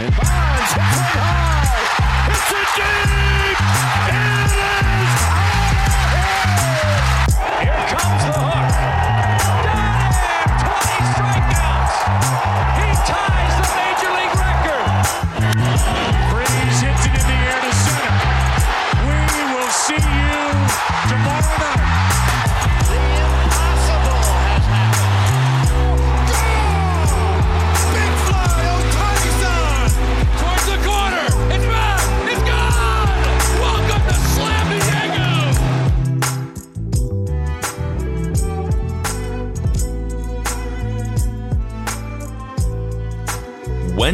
And Bonds high. It's a deep.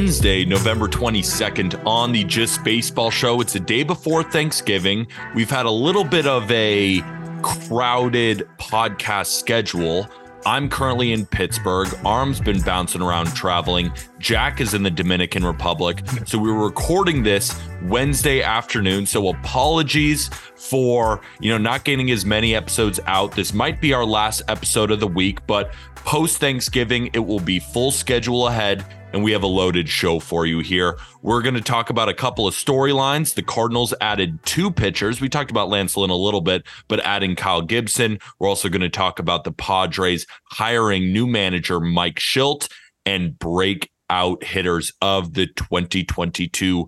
Wednesday, November 22nd, on the Just Baseball Show. It's a day before Thanksgiving. We've had a little bit of a crowded podcast schedule. I'm currently in Pittsburgh. Aram's been bouncing around traveling. Jack is in the Dominican Republic. So we were recording this Wednesday afternoon. So apologies for, you know, not getting as many episodes out. This might be our last episode of the week, but post Thanksgiving, it will be full schedule ahead and we have a loaded show for you here. We're going to talk about a couple of storylines. The Cardinals added two pitchers. We talked about Lance Lynn a little bit, but adding Kyle Gibson. We're also going to talk about the Padres hiring new manager Mike Shildt and breakout hitters of the 2022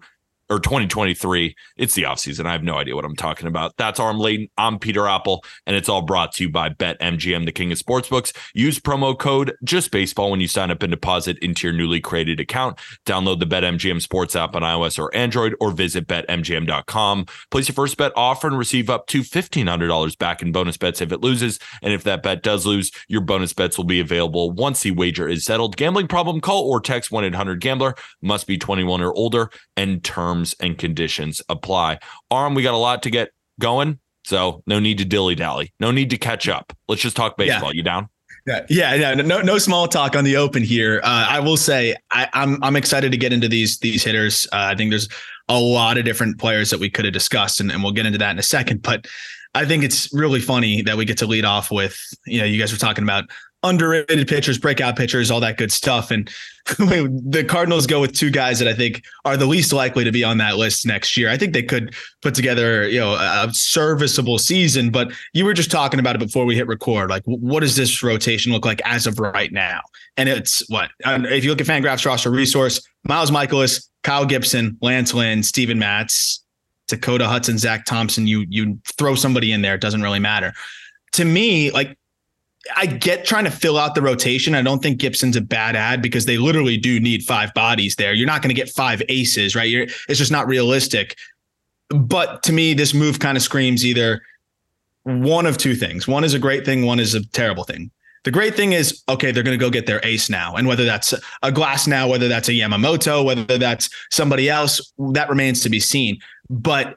or 2023. It's the offseason. I have no idea what I'm talking about. That's Aram Leighton. I'm Peter Appel, and it's all brought to you by BetMGM, the king of sportsbooks. Use promo code JustBaseball when you sign up and deposit into your newly created account. Download the BetMGM sports app on iOS or Android, or visit BetMGM.com. Place your first bet offer and receive up to $1,500 back in bonus bets if it loses. And if that bet does lose, your bonus bets will be available once the wager is settled. Gambling problem? Call or text 1-800-GAMBLER. Must be 21 or older, and terms and conditions apply. Aram, we got a lot to get going, so no need to dilly dally. No need to catch up. Let's just talk baseball. You down? Yeah, yeah, yeah. No, no small talk on the open here. Uh, I will say I, I'm I'm excited to get into these these hitters. Uh, I think there's a lot of different players that we could have discussed, and, and we'll get into that in a second. But I think it's really funny that we get to lead off with you know you guys were talking about underrated pitchers, breakout pitchers, all that good stuff, and the Cardinals go with two guys that I think are the least likely to be on that list next year. I think they could put together, you know, a serviceable season, but you were just talking about it before we hit record. Like, what does this rotation look like as of right now? And it's what if you look at Fangraphs roster resource: Miles Mikolas, Kyle Gibson, Lance Lynn, Steven Matz, Dakota Hudson, Zach Thompson. You you throw somebody in there, it doesn't really matter. To me, like I get trying to fill out the rotation. I don't think Gibson's a bad ad because they literally do need five bodies there. You're not going to get five aces, right? You're, it's just not realistic. But to me, this move kind of screams either one of two things. One is a great thing, one is a terrible thing. The great thing is, okay, they're going to go get their ace now. And whether that's a Glasnow, whether that's a Yamamoto, whether that's somebody else, that remains to be seen. But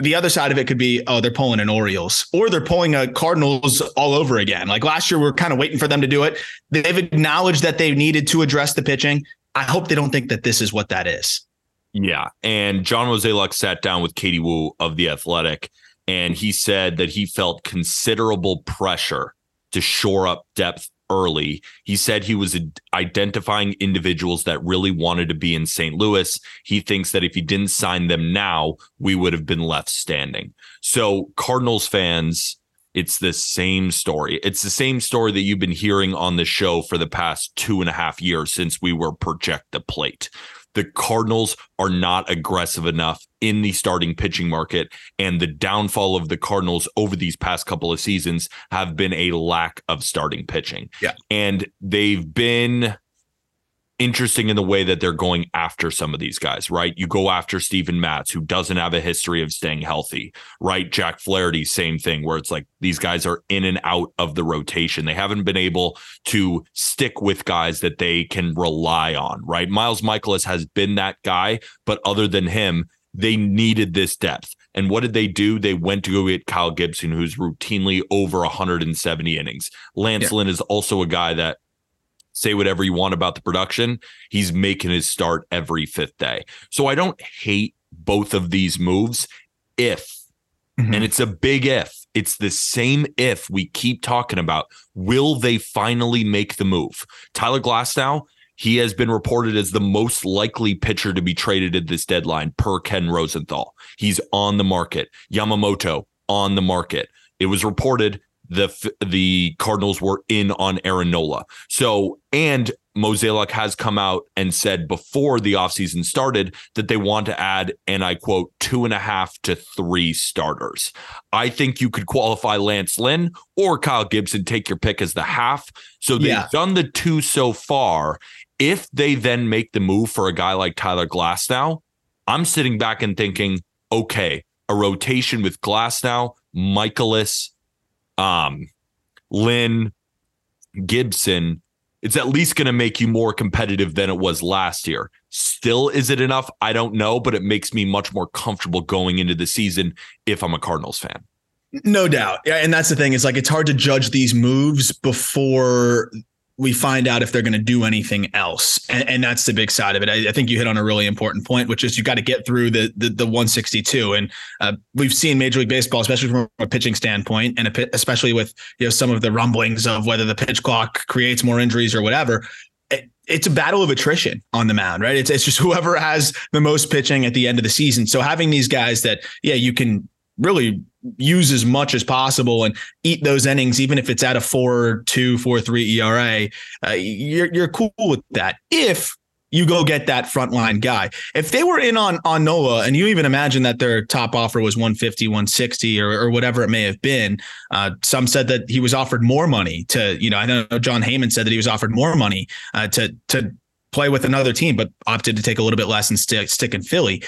the other side of it could be, oh, they're pulling an Orioles or they're pulling a Cardinals all over again. Like last year, we are kind of waiting for them to do it. They've acknowledged that they needed to address the pitching. I hope they don't think that this is what that is. Yeah. And John Mozeliak sat down with Katie Woo of The Athletic, and he said that he felt considerable pressure to shore up depth early. He said he was identifying individuals that really wanted to be in St. Louis. He thinks that if he didn't sign them now, we would have been left standing. So, Cardinals fans, it's the same story. It's the same story that you've been hearing on the show for the past two and a half years since we were Project the Plate the Cardinals are not aggressive enough in the starting pitching market. And the downfall of the Cardinals over these past couple of seasons have been a lack of starting pitching. Yeah. And they've been interesting in the way that they're going after some of these guys, right? You go after Steven Matz, who doesn't have a history of staying healthy, right? Jack Flaherty, same thing, where it's like these guys are in and out of the rotation. They haven't been able to stick with guys that they can rely on, right? Miles Mikolas has been that guy, but other than him, they needed this depth. And what did they do? They went to go get Kyle Gibson, who's routinely over 170 innings. Lance Yeah. Lynn is also a guy that say whatever you want about the production. He's making his start every fifth day. So I don't hate both of these moves if, Mhm. and it's a big if, it's the same if we keep talking about will they finally make the move? Tyler Glasnow, He has been reported as the most likely pitcher to be traded at this deadline per Ken Rosenthal. He's on the market. Yamamoto on the market. It was reported the the Cardinals were in on Aaron Nola. So and Mozeliak has come out and said before the offseason started that they want to add, and I quote, two and a half to three starters. I think you could qualify Lance Lynn or Kyle Gibson, take your pick as the half. So they've yeah. done the two so far. If they then make the move for a guy like Tyler Glasnow, I'm sitting back and thinking, okay, a rotation with Glasnow, Mikolas, um, Lynn, Gibson it's at least going to make you more competitive than it was last year. Still, is it enough? I don't know, but it makes me much more comfortable going into the season if I'm a Cardinals fan. No doubt. And that's the thing is like it's hard to judge these moves before we find out if they're going to do anything else. And, and, that's the big side of it. I, I, think you hit on a really important point, which is you got to get through the, the, the 162. And uh, we've seen Major League Baseball, especially from a pitching standpoint, and especially with you know some of the rumblings of whether the pitch clock creates more injuries or whatever. It, it's a battle of attrition on the mound, right? It's it's just whoever has the most pitching at the end of the season. So having these guys that, yeah, you can really use as much as possible and eat those innings, even if it's at a four two, four three ERA. Uh, you're you're cool with that if you go get that frontline guy. If they were in on on Nola, and you even imagine that their top offer was 150, 160, or, or whatever it may have been, uh, some said that he was offered more money to, you know, I know Jon Heyman said that he was offered more money uh, to to play with another team, but opted to take a little bit less and stick stick in Philly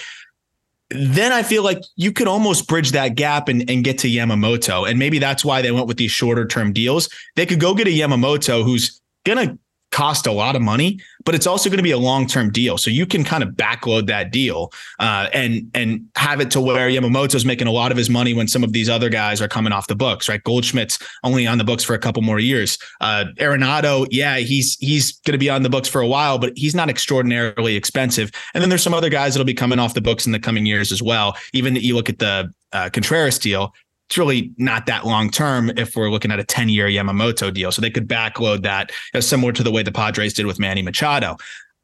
then I feel like you could almost bridge that gap and, and get to Yamamoto. And maybe that's why they went with these shorter term deals. They could go get a Yamamoto who's going to cost a lot of money, but it's also going to be a long term deal. So you can kind of backload that deal uh, and and have it to where Yamamoto's making a lot of his money when some of these other guys are coming off the books. Right, Goldschmidt's only on the books for a couple more years. Uh, Arenado, yeah, he's he's going to be on the books for a while, but he's not extraordinarily expensive. And then there's some other guys that'll be coming off the books in the coming years as well. Even that you look at the uh, Contreras deal, it's really not that long term if we're looking at a 10 year Yamamoto deal. So they could backload that you know, similar to the way the Padres did with Manny Machado.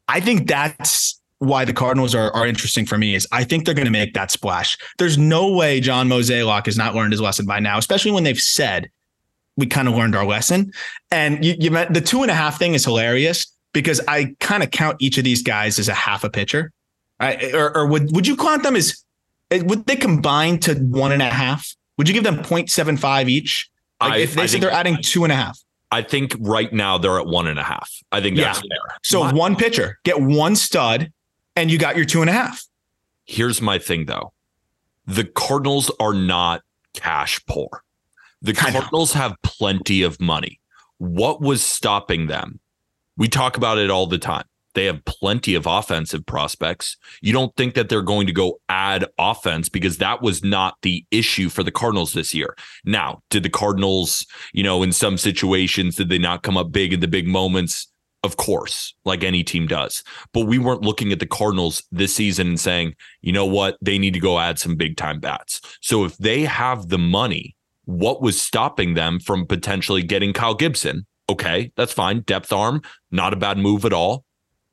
I think that's why the Cardinals are, are interesting for me is I think they're going to make that splash. There's no way John Mozeliak has not learned his lesson by now, especially when they've said we kind of learned our lesson. And you, you met the two and a half thing is hilarious because I kind of count each of these guys as a half a pitcher. I, or, or would would you count them as eh, would they combine to one and a half? Would you give them 0.75 each? Like I, if they I said they're adding two and a half. I think right now they're at one and a half. I think that's yeah. fair. So my, one pitcher, get one stud, and you got your two and a half. Here's my thing though. The Cardinals are not cash poor. The Cardinals have plenty of money. What was stopping them? We talk about it all the time. They have plenty of offensive prospects. You don't think that they're going to go add offense because that was not the issue for the Cardinals this year. Now, did the Cardinals, you know, in some situations, did they not come up big in the big moments? Of course, like any team does. But we weren't looking at the Cardinals this season and saying, you know what, they need to go add some big time bats. So if they have the money, what was stopping them from potentially getting Kyle Gibson? Okay, that's fine. Depth arm, not a bad move at all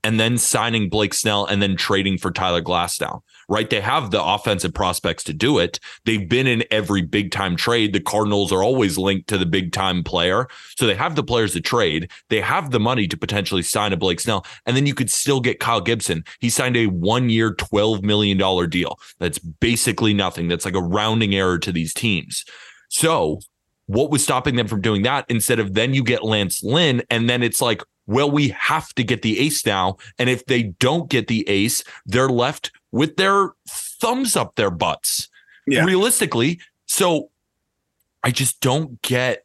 and then signing Blake Snell and then trading for Tyler Glasnow, right? They have the offensive prospects to do it. They've been in every big time trade. The Cardinals are always linked to the big time player. So they have the players to trade. They have the money to potentially sign a Blake Snell. And then you could still get Kyle Gibson. He signed a one year, $12 million deal. That's basically nothing. That's like a rounding error to these teams. So what was stopping them from doing that instead of then you get Lance Lynn and then it's like well, we have to get the ace now. And if they don't get the ace, they're left with their thumbs up their butts. Yeah. Realistically. So I just don't get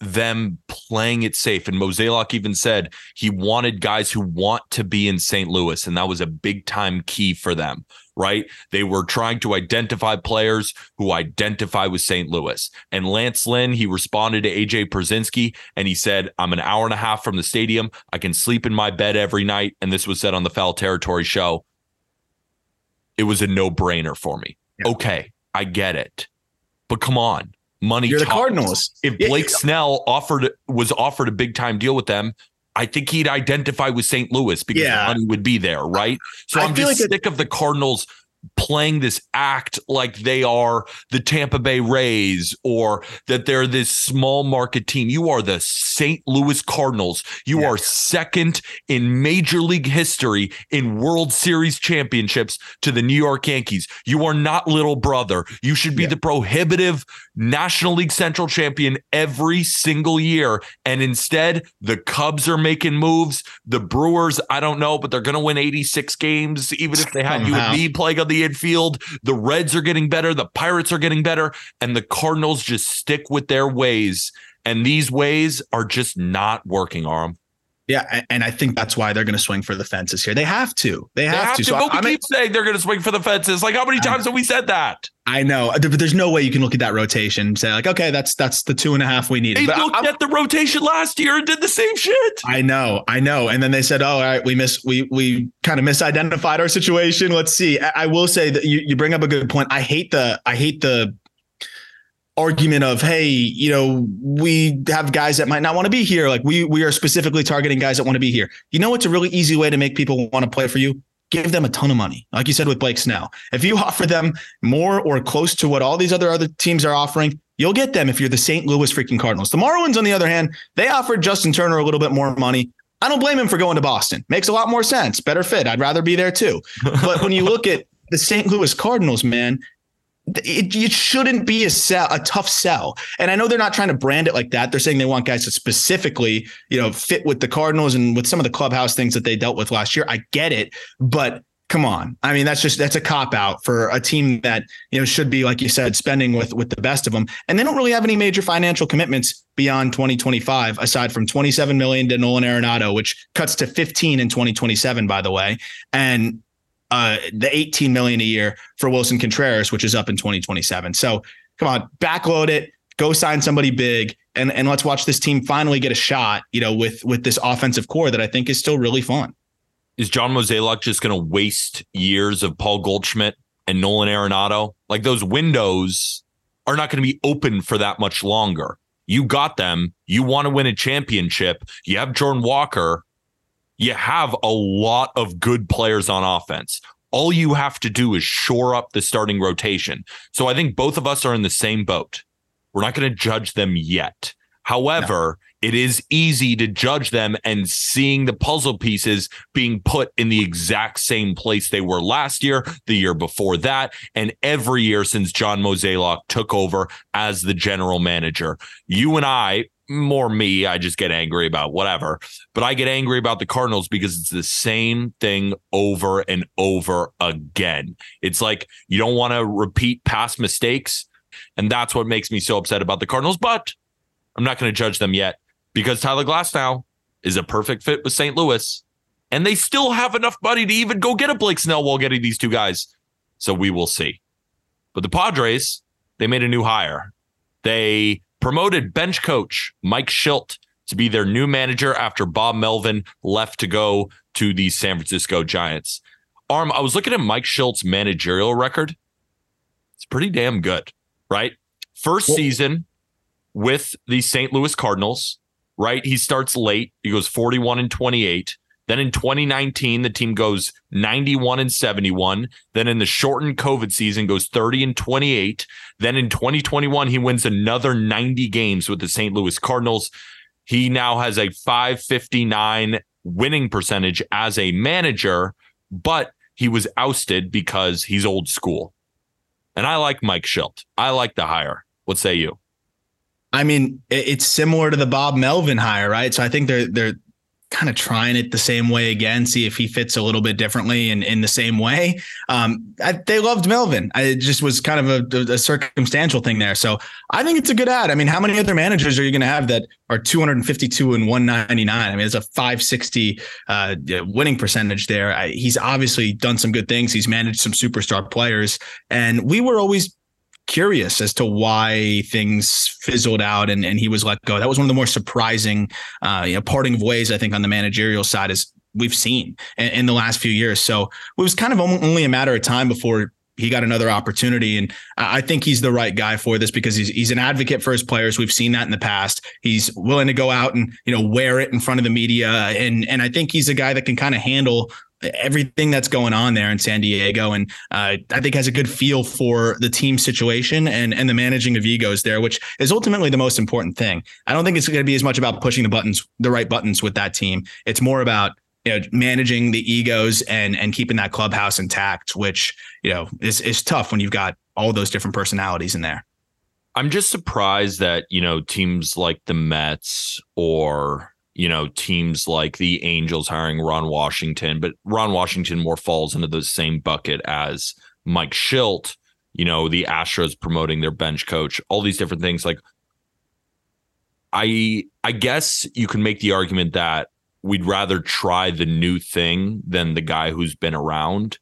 them playing it safe. And Mozeliak even said he wanted guys who want to be in St. Louis, and that was a big time key for them right? They were trying to identify players who identify with St. Louis. And Lance Lynn, he responded to AJ Pierzynski and he said, I'm an hour and a half from the stadium. I can sleep in my bed every night. And this was said on the Foul Territory show. It was a no brainer for me. Yeah. Okay, I get it. But come on. Money You're talks. the Cardinals. If Blake yeah. Snell offered was offered a big time deal with them, I think he'd identify with St. Louis because Yeah. the money would be there, right? So I I'm just like sick of the Cardinals playing this act like they are the Tampa Bay Rays or that they're this small market team. You are the St. Louis Cardinals. You Yeah. are second in Major League history in World Series championships to the New York Yankees. You are not little brother. You should be Yeah. the prohibitive National League Central champion every single year. And instead, the Cubs are making moves. The Brewers, I don't know, but they're going to win 86 games, even if they had you and me playing on the infield. The Reds are getting better. The Pirates are getting better. And the Cardinals just stick with their ways. And these ways are just not working, Aram. Yeah, and I think that's why they're going to swing for the fences here. They have to. They They have, have to. to, So but we I'm, keep saying they're going to swing for the fences. Like, how many times have we said that? I know, but there's no way you can look at that rotation and say like, okay, that's that's the two and a half we needed. They But looked I'm- at the rotation last year and did the same shit. I know, I know. And then they said, "Oh, all right, we miss, we we kind of misidentified our situation. Let's see." I, I will say that you, you bring up a good point. I hate the I hate the argument of, "Hey, you know, we have guys that might not want to be here. Like we we are specifically targeting guys that want to be here." You know, what's a really easy way to make people want to play for you. Give them a ton of money, like you said with Blake Snell. If you offer them more or close to what all these other other teams are offering, you'll get them. If you're the St. Louis freaking Cardinals, the Marlins, on the other hand, they offered Justin Turner a little bit more money. I don't blame him for going to Boston. Makes a lot more sense. Better fit. I'd rather be there too. But when you look at the St. Louis Cardinals, man, it, it shouldn't be a sell, a tough sell. And I know they're not trying to brand it like that. They're saying they want guys to specifically, you know, fit with the Cardinals and with some of the clubhouse things that they dealt with last year. I get it, but come on. I mean, that's just that's a cop out for a team that you know should be, like you said, spending with with the best of them. And they don't really have any major financial commitments beyond 2025, aside from 27 million to Nolan Arenado, which cuts to 15 in 2027, by the way, and uh, the 18 million a year for Willson Contreras, which is up in 2027. So come on, backload it, go sign somebody big, and and let's watch this team finally get a shot. You know, with with this offensive core that I think is still really fun. Is John Mozeliak just going to waste years of Paul Goldschmidt and Nolan Arenado? Like those windows are not going to be open for that much longer. You got them. You want to win a championship. You have Jordan Walker. You have a lot of good players on offense. All you have to do is shore up the starting rotation. So I think both of us are in the same boat. We're not going to judge them yet. However, it is easy to judge them and seeing the puzzle pieces being put in the exact same place they were last year, the year before that, and every year since John Mozeliak took over as the general manager. You and I, more me, I just get angry about whatever, but I get angry about the Cardinals because it's the same thing over and over again. It's like you don't want to repeat past mistakes. And that's what makes me so upset about the Cardinals. But I'm not going to judge them yet because Tyler Glasnow is a perfect fit with St. Louis. And they still have enough money to even go get a Blake Snell while getting these two guys. So we will see. But the Padres, they made a new hire. They promoted bench coach Mike Shildt to be their new manager after Bob Melvin left to go to the San Francisco Giants. Aram, I was looking at Mike Shildt's managerial record. It's pretty damn good, right? First Well- season with the St. Louis Cardinals, right? He starts late. He goes 41 and 28. Then in 2019, the team goes 91 and 71. Then in the shortened COVID season, goes 30 and 28. Then in 2021, he wins another 90 games with the St. Louis Cardinals. He now has a 559 winning percentage as a manager, but he was ousted because he's old school. And I like Mike Shildt. I like the hire. What say you? I mean, it's similar to the Bob Melvin hire, right? So I think they're they're kind of trying it the same way again, see if he fits a little bit differently and in the same way. Um, I, they loved Melvin. I, it just was kind of a, a circumstantial thing there. So I think it's a good ad. I mean, how many other managers are you going to have that are 252 and 199? I mean, it's a 560 uh, winning percentage there. I, he's obviously done some good things. He's managed some superstar players, and we were always curious as to why things fizzled out and, and he was let go. That was one of the more surprising uh, you know, parting of ways, I think, on the managerial side is we've seen in, in the last few years. So it was kind of only a matter of time before he got another opportunity. And I think he's the right guy for this because he's he's an advocate for his players. We've seen that in the past. He's willing to go out and you know wear it in front of the media, and and I think he's a guy that can kind of handle everything that's going on there in San Diego, and uh, I think has a good feel for the team situation and and the managing of egos there, which is ultimately the most important thing. I don't think it's going to be as much about pushing the buttons, the right buttons with that team. It's more about you know managing the egos and and keeping that clubhouse intact, which you know is is tough when you've got all those different personalities in there. I'm just surprised that you know teams like the Mets or you know, teams like the Angels hiring Ron Washington, but Ron Washington more falls into the same bucket as Mike Shildt, you know, the Astros promoting their bench coach, all these different things. Like I I guess you can make the argument that we'd rather try the new thing than the guy who's been around.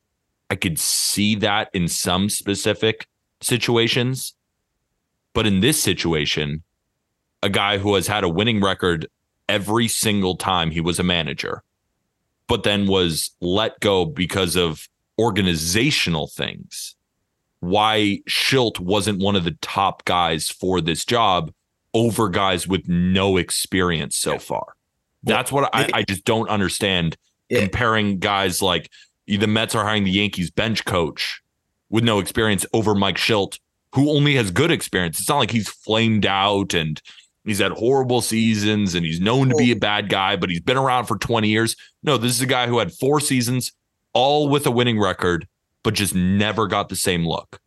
I could see that in some specific situations. But in this situation, a guy who has had a winning record every single time he was a manager, but then was let go because of organizational things. Why Shildt wasn't one of the top guys for this job over guys with no experience so far. That's what I, I just don't understand comparing guys like the Mets are hiring the Yankees bench coach with no experience over Mike Shildt, who only has good experience. It's not like he's flamed out and He's had horrible seasons and he's known to be a bad guy, but he's been around for 20 years. No, this is a guy who had four seasons, all with a winning record, but just never got the same look.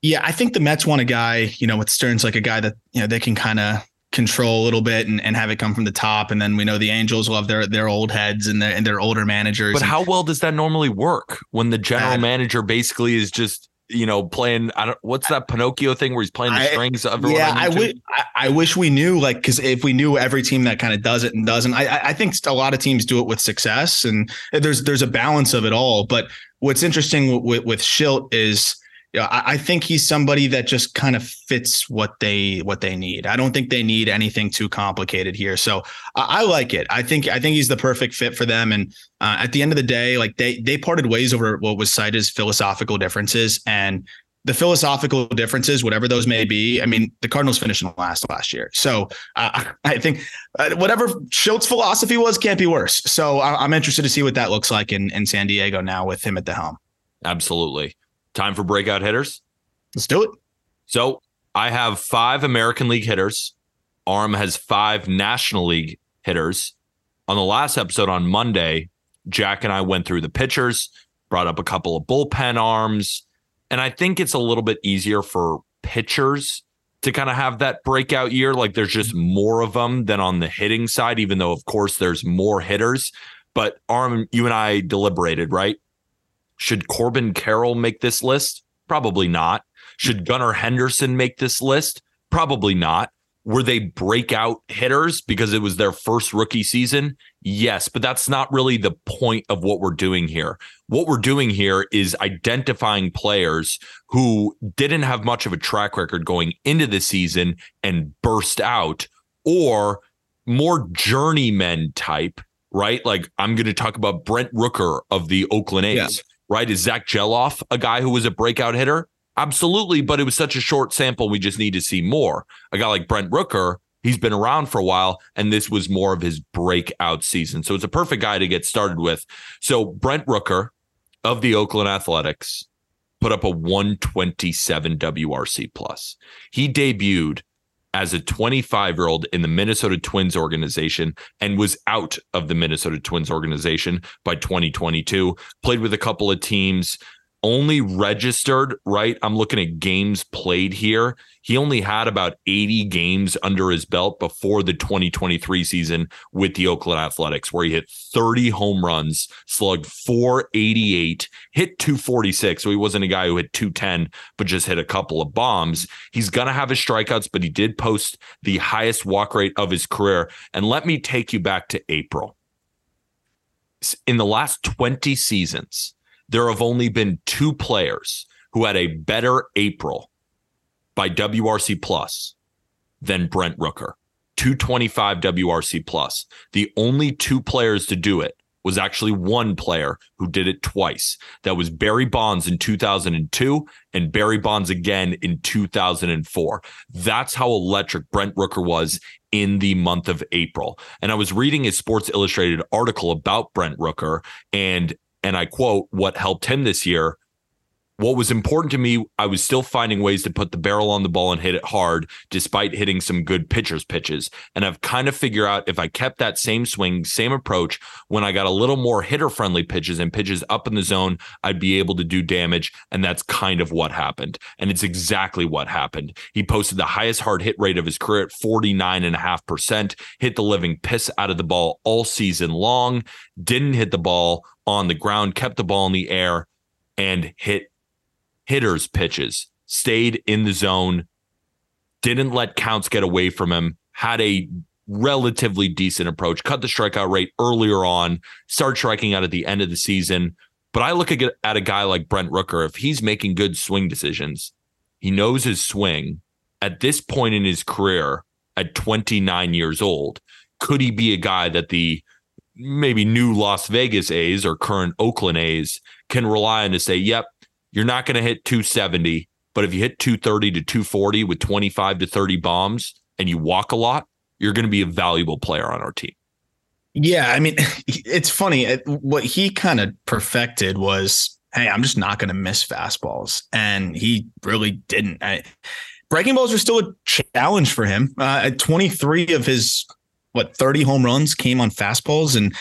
Yeah, I think the Mets want a guy, you know, with Stearns like a guy that, you know, they can kind of control a little bit and, and have it come from the top. And then we know the Angels will have their their old heads and their and their older managers. But and, how well does that normally work when the general manager basically is just you know, playing. I don't. What's that Pinocchio thing where he's playing the strings? Everyone yeah, I, wish. I, I, wish we knew, like, because if we knew every team that kind of does it and doesn't, I, I think a lot of teams do it with success, and there's there's a balance of it all. But what's interesting with with Shildt is yeah, I, I think he's somebody that just kind of fits what they what they need. I don't think they need anything too complicated here. So I, I like it. I think I think he's the perfect fit for them. And uh, at the end of the day, like they they parted ways over what was cited as philosophical differences and the philosophical differences, whatever those may be. I mean, the Cardinals finished in last last year, so uh, I think uh, whatever Shildt's philosophy was can't be worse. So I, am interested to see what that looks like in in San Diego now with him at the helm. Absolutely. Time for breakout hitters. Let's do it. So I have five American League hitters. Aram has five National League hitters. On the last episode on Monday, Jack and I went through the pitchers, brought up a couple of bullpen arms. And I think it's a little bit easier for pitchers to kind of have that breakout year. Like there's just more of them than on the hitting side, even though, of course, there's more hitters. But Aram, you and I deliberated, right? Should Corbin Carroll make this list? Probably not. Should hmm. Gunnar Henderson make this list? Probably not. Were they breakout hitters because it was their first rookie season? Yes, but that's not really the point of what we're doing here. What we're doing here is identifying players who didn't have much of a track record going into the season and burst out, or more journeyman type, right? Like I'm going to talk about Brent Rooker of the Oakland A's. Yeah right? Is Zach Gelof a guy who was a breakout hitter? Absolutely, but it was such a short sample. We just need to see more. A guy like Brent Rooker, he's been around for a while, and this was more of his breakout season. So it's a perfect guy to get started with. So Brent Rooker of the Oakland Athletics put up a 127 WRC plus. He debuted as a 25 year old in the Minnesota Twins organization and was out of the Minnesota Twins organization by 2022. Played with a couple of teams, only registered, right? I'm looking at games played here. He only had about 80 games under his belt before the 2023 season with the Oakland Athletics, where he hit 30 home runs, slugged 488, hit 246. So he wasn't a guy who hit 210, but just hit a couple of bombs. He's going to have his strikeouts, but he did post the highest walk rate of his career. And let me take you back to April. In the last 20 seasons, there have only been two players who had a better April by WRC plus than Brent Rooker. 225 WRC plus. The only two players to do it was actually one player who did it twice. That was Barry Bonds in 2002 and Barry Bonds again in 2004. That's how electric Brent Rooker was in the month of April. And I was reading a Sports Illustrated article about Brent Rooker and and I quote what helped him this year what was important to me, I was still finding ways to put the barrel on the ball and hit it hard, despite hitting some good pitchers' pitches. And I've kind of figured out if I kept that same swing, same approach, when I got a little more hitter friendly pitches and pitches up in the zone, I'd be able to do damage. And that's kind of what happened. And it's exactly what happened. He posted the highest hard hit rate of his career at 49.5%, hit the living piss out of the ball all season long, didn't hit the ball on the ground, kept the ball in the air, and hit hitters' pitches, stayed in the zone, didn't let counts get away from him, had a relatively decent approach, cut the strikeout rate earlier on, start striking out at the end of the season. But I look at, at a guy like Brent Rooker, if he's making good swing decisions, he knows his swing at this point in his career at 29 years old. Could he be a guy that the maybe new Las Vegas A's or current Oakland A's can rely on to say, yep, you're not going to hit 270, but if you hit 230 to 240 with 25 to 30 bombs and you walk a lot, you're going to be a valuable player on our team. Yeah, I mean, it's funny. What he kind of perfected was, hey, I'm just not going to miss fastballs, and he really didn't. I, breaking balls are still a challenge for him. Uh, 23 of his what 30 home runs came on fastballs, and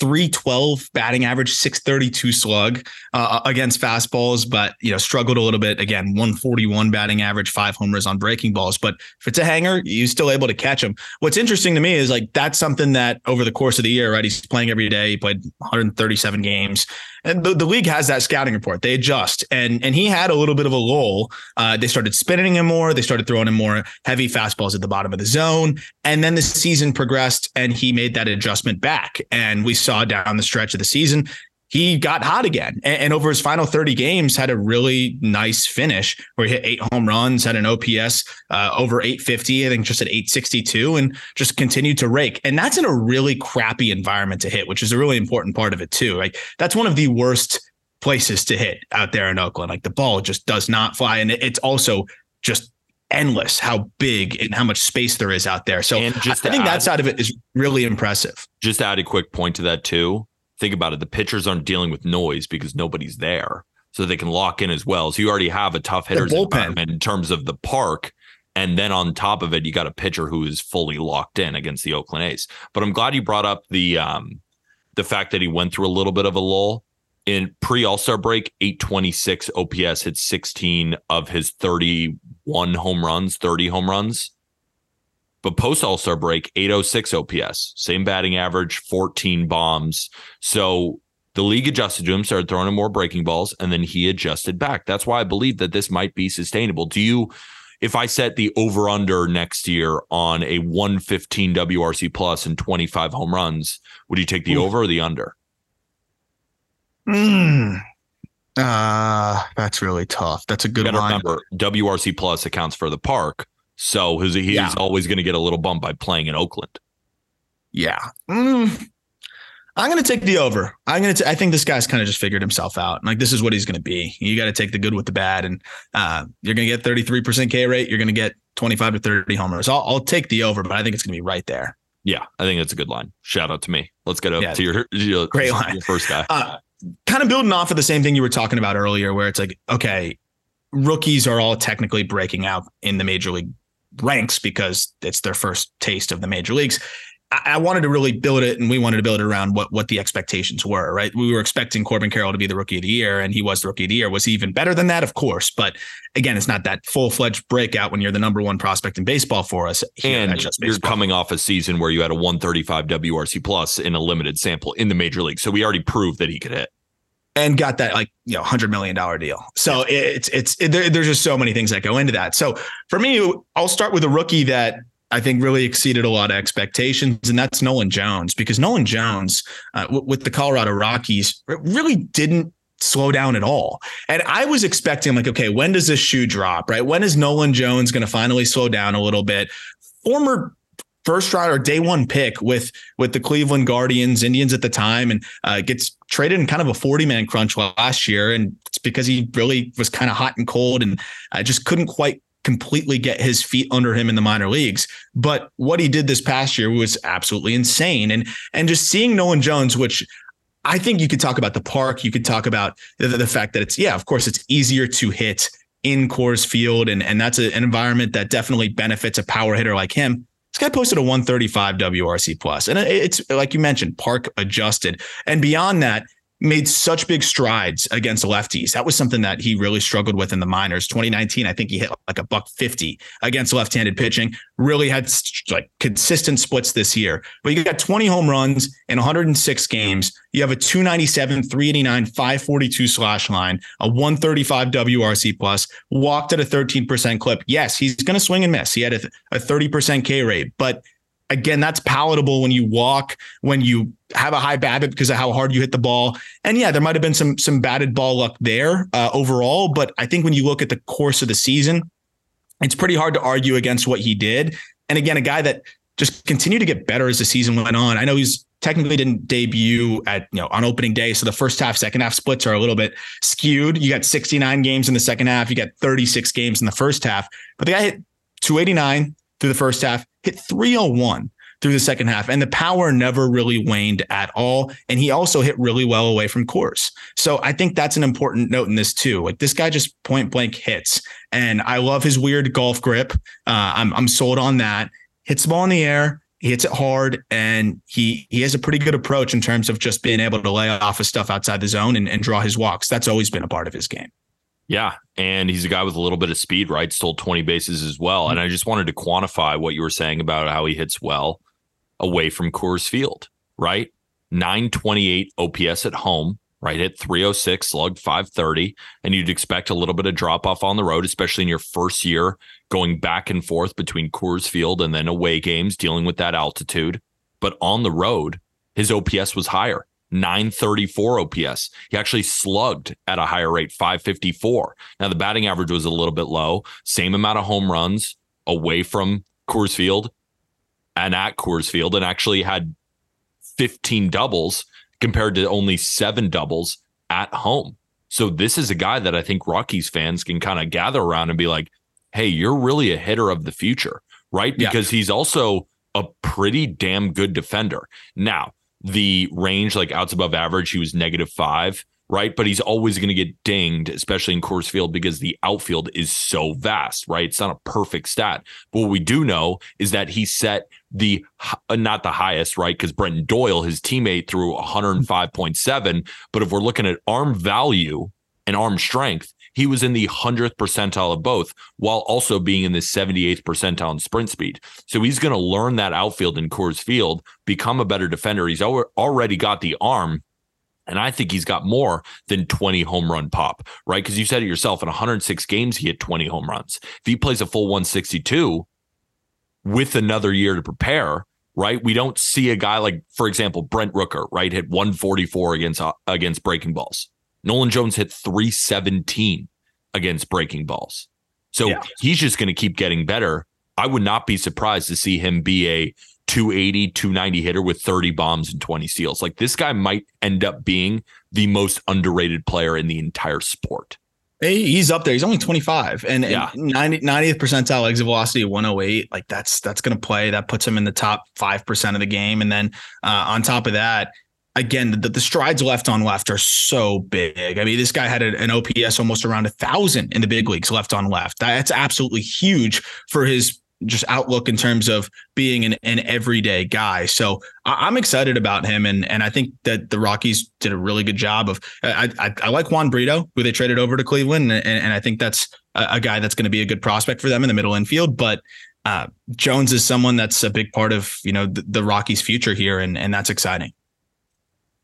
312 batting average, 632 slug uh, against fastballs, but you know struggled a little bit. Again, 141 batting average, five homers on breaking balls. But if it's a hanger, you're still able to catch him. What's interesting to me is like that's something that over the course of the year, right? He's playing every day. He played 137 games and the, the league has that scouting report. They adjust, and and he had a little bit of a lull. Uh, they started spinning him more. They started throwing him more heavy fastballs at the bottom of the zone, and then the season progressed, and he made that adjustment back. And we saw down the stretch of the season, he got hot again. And, and, over his final 30 games, had a really nice finish where he hit eight home runs, had an OPS uh, over 850, I think just at 862, and just continued to rake. And that's in a really crappy environment to hit, which is a really important part of it, too. Like that's one of the worst places to hit out there in Oakland. Like the ball just does not fly. And it's also just endless how big and how much space there is out there. So I think add, that side of it is really impressive. Just add a quick point to that too think about it, the pitchers aren't dealing with noise because nobody's there. So they can lock in as well. So you already have a tough hitters environment in terms of the park. And then on top of it, you got a pitcher who is fully locked in against the Oakland A's. But I'm glad you brought up the um, the fact that he went through a little bit of a lull in pre All Star break. 826 OPS hit 16 of his 31 home runs, 30 home runs. But post All Star break, 806 OPS, same batting average, 14 bombs. So the league adjusted to him, started throwing him more breaking balls, and then he adjusted back. That's why I believe that this might be sustainable. Do you, if I set the over under next year on a 115 WRC plus and 25 home runs, would you take the Ooh. over or the under? Hmm. Uh, that's really tough. That's a good one. Remember, WRC plus accounts for the park. So he's, he's yeah. always going to get a little bump by playing in Oakland. Yeah. Mm, I'm going to take the over. I'm going to. I think this guy's kind of just figured himself out. Like this is what he's going to be. You got to take the good with the bad, and uh, you're going to get 33% K rate. You're going to get 25 to 30 homers. I'll, I'll take the over, but I think it's going to be right there. Yeah, I think that's a good line. Shout out to me. Let's get up yeah, to your, your great line. First guy. Uh, kind of building off of the same thing you were talking about earlier, where it's like, okay, rookies are all technically breaking out in the major league ranks because it's their first taste of the major leagues. I, wanted to really build it, and we wanted to build it around what what the expectations were. Right, we were expecting Corbin Carroll to be the rookie of the year, and he was the rookie of the year. Was he even better than that? Of course, but again, it's not that full fledged breakout when you're the number one prospect in baseball for us. And you're coming off a season where you had a 135 WRC plus in a limited sample in the major league, so we already proved that he could hit and got that like you know hundred million dollar deal. So it's it's it, there, there's just so many things that go into that. So for me, I'll start with a rookie that I think really exceeded a lot of expectations, and that's Nolan Jones because Nolan Jones uh, w- with the Colorado Rockies really didn't slow down at all. And I was expecting like, okay, when does this shoe drop? Right? When is Nolan Jones going to finally slow down a little bit? Former first round or day one pick with with the Cleveland Guardians, Indians at the time, and uh, gets traded in kind of a 40 man crunch last year. And it's because he really was kind of hot and cold and I just couldn't quite completely get his feet under him in the minor leagues. But what he did this past year was absolutely insane. And and just seeing Nolan Jones, which I think you could talk about the park, you could talk about the, the fact that it's yeah, of course, it's easier to hit in Coors Field, and and that's a, an environment that definitely benefits a power hitter like him. This guy posted a 135 WRC plus, and it's like you mentioned, park adjusted, and beyond that, made such big strides against lefties. That was something that he really struggled with in the minors. 2019, I think he hit like a buck 50 against left-handed pitching. Really had like consistent splits this year. But you got 20 home runs in 106 games. You have a 297, 389, 542 slash line, a 135 WRC plus, walked at a 13% clip. Yes, he's going to swing and miss. He had a, a 30% K rate, but again, that's palatable when you walk, when you have a high BABIP because of how hard you hit the ball. And yeah, there might have been some some batted ball luck there uh, overall, but I think when you look at the course of the season, it's pretty hard to argue against what he did. And again, a guy that just continued to get better as the season went on. I know he's technically didn't debut at you know on opening day, so the first half, second half splits are a little bit skewed. You got 69 games in the second half, you got 36 games in the first half, but the guy hit 289 through the first half, hit 301 through the second half, and the power never really waned at all. And he also hit really well away from Coors. So I think that's an important note in this too. Like this guy just point blank hits, and I love his weird golf grip. Uh, I'm I'm sold on that. Hits the ball in the air. He hits it hard, and he he has a pretty good approach in terms of just being able to lay off of stuff outside the zone and, and draw his walks. That's always been a part of his game. Yeah. And he's a guy with a little bit of speed, right? Stole 20 bases as well. And I just wanted to quantify what you were saying about how he hits well away from Coors Field, right? 928 OPS at home, right? Hit 306, slug 530. And you'd expect a little bit of drop off on the road, especially in your first year going back and forth between Coors Field and then away games, dealing with that altitude. But on the road, his OPS was higher. 934 OPS. He actually slugged at a higher rate, 554. Now, the batting average was a little bit low, same amount of home runs away from Coors Field and at Coors Field, and actually had 15 doubles compared to only seven doubles at home. So, this is a guy that I think Rockies fans can kind of gather around and be like, hey, you're really a hitter of the future, right? Because yeah. he's also a pretty damn good defender. Now, the range, like outs above average, he was negative five, right? But he's always going to get dinged, especially in Coors Field, because the outfield is so vast, right? It's not a perfect stat. But what we do know is that he set the uh, not the highest, right? Because Brenton Doyle, his teammate, threw 105.7. But if we're looking at arm value and arm strength, he was in the 100th percentile of both while also being in the 78th percentile in sprint speed. So he's going to learn that outfield in Coors Field, become a better defender. He's already got the arm. And I think he's got more than 20 home run pop, right? Because you said it yourself in 106 games, he hit 20 home runs. If he plays a full 162 with another year to prepare, right? We don't see a guy like, for example, Brent Rooker, right? Hit 144 against against breaking balls. Nolan Jones hit 317 against breaking balls. So yeah. he's just going to keep getting better. I would not be surprised to see him be a 280, 290 hitter with 30 bombs and 20 steals. Like this guy might end up being the most underrated player in the entire sport. He's up there. He's only 25 and, yeah. and 90, 90th percentile exit velocity 108. Like that's that's going to play. That puts him in the top 5% of the game. And then uh, on top of that, again, the, the, strides left on left are so big. I mean, this guy had an OPS almost around a thousand in the big leagues left on left. That's absolutely huge for his just outlook in terms of being an, an everyday guy. So I, am excited about him, and and I think that the Rockies did a really good job of. I I, I like Juan Brito, who they traded over to Cleveland, and, and I think that's a, a guy that's going to be a good prospect for them in the middle infield, but. Uh, Jones is someone that's a big part of you know the, the Rockies' future here, and and that's exciting.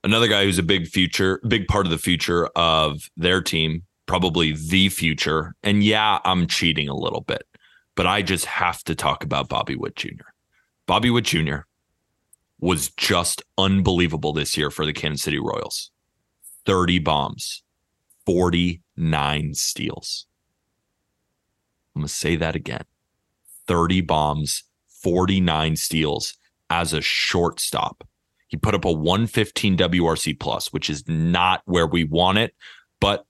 Another guy who's a big future, big part of the future of their team, probably the future. And yeah, I'm cheating a little bit, but I just have to talk about Bobby Witt Jr. Bobby Witt Jr. was just unbelievable this year for the Kansas City Royals 30 bombs, 49 steals. I'm going to say that again 30 bombs, 49 steals as a shortstop. He put up a 115 WRC plus, which is not where we want it, but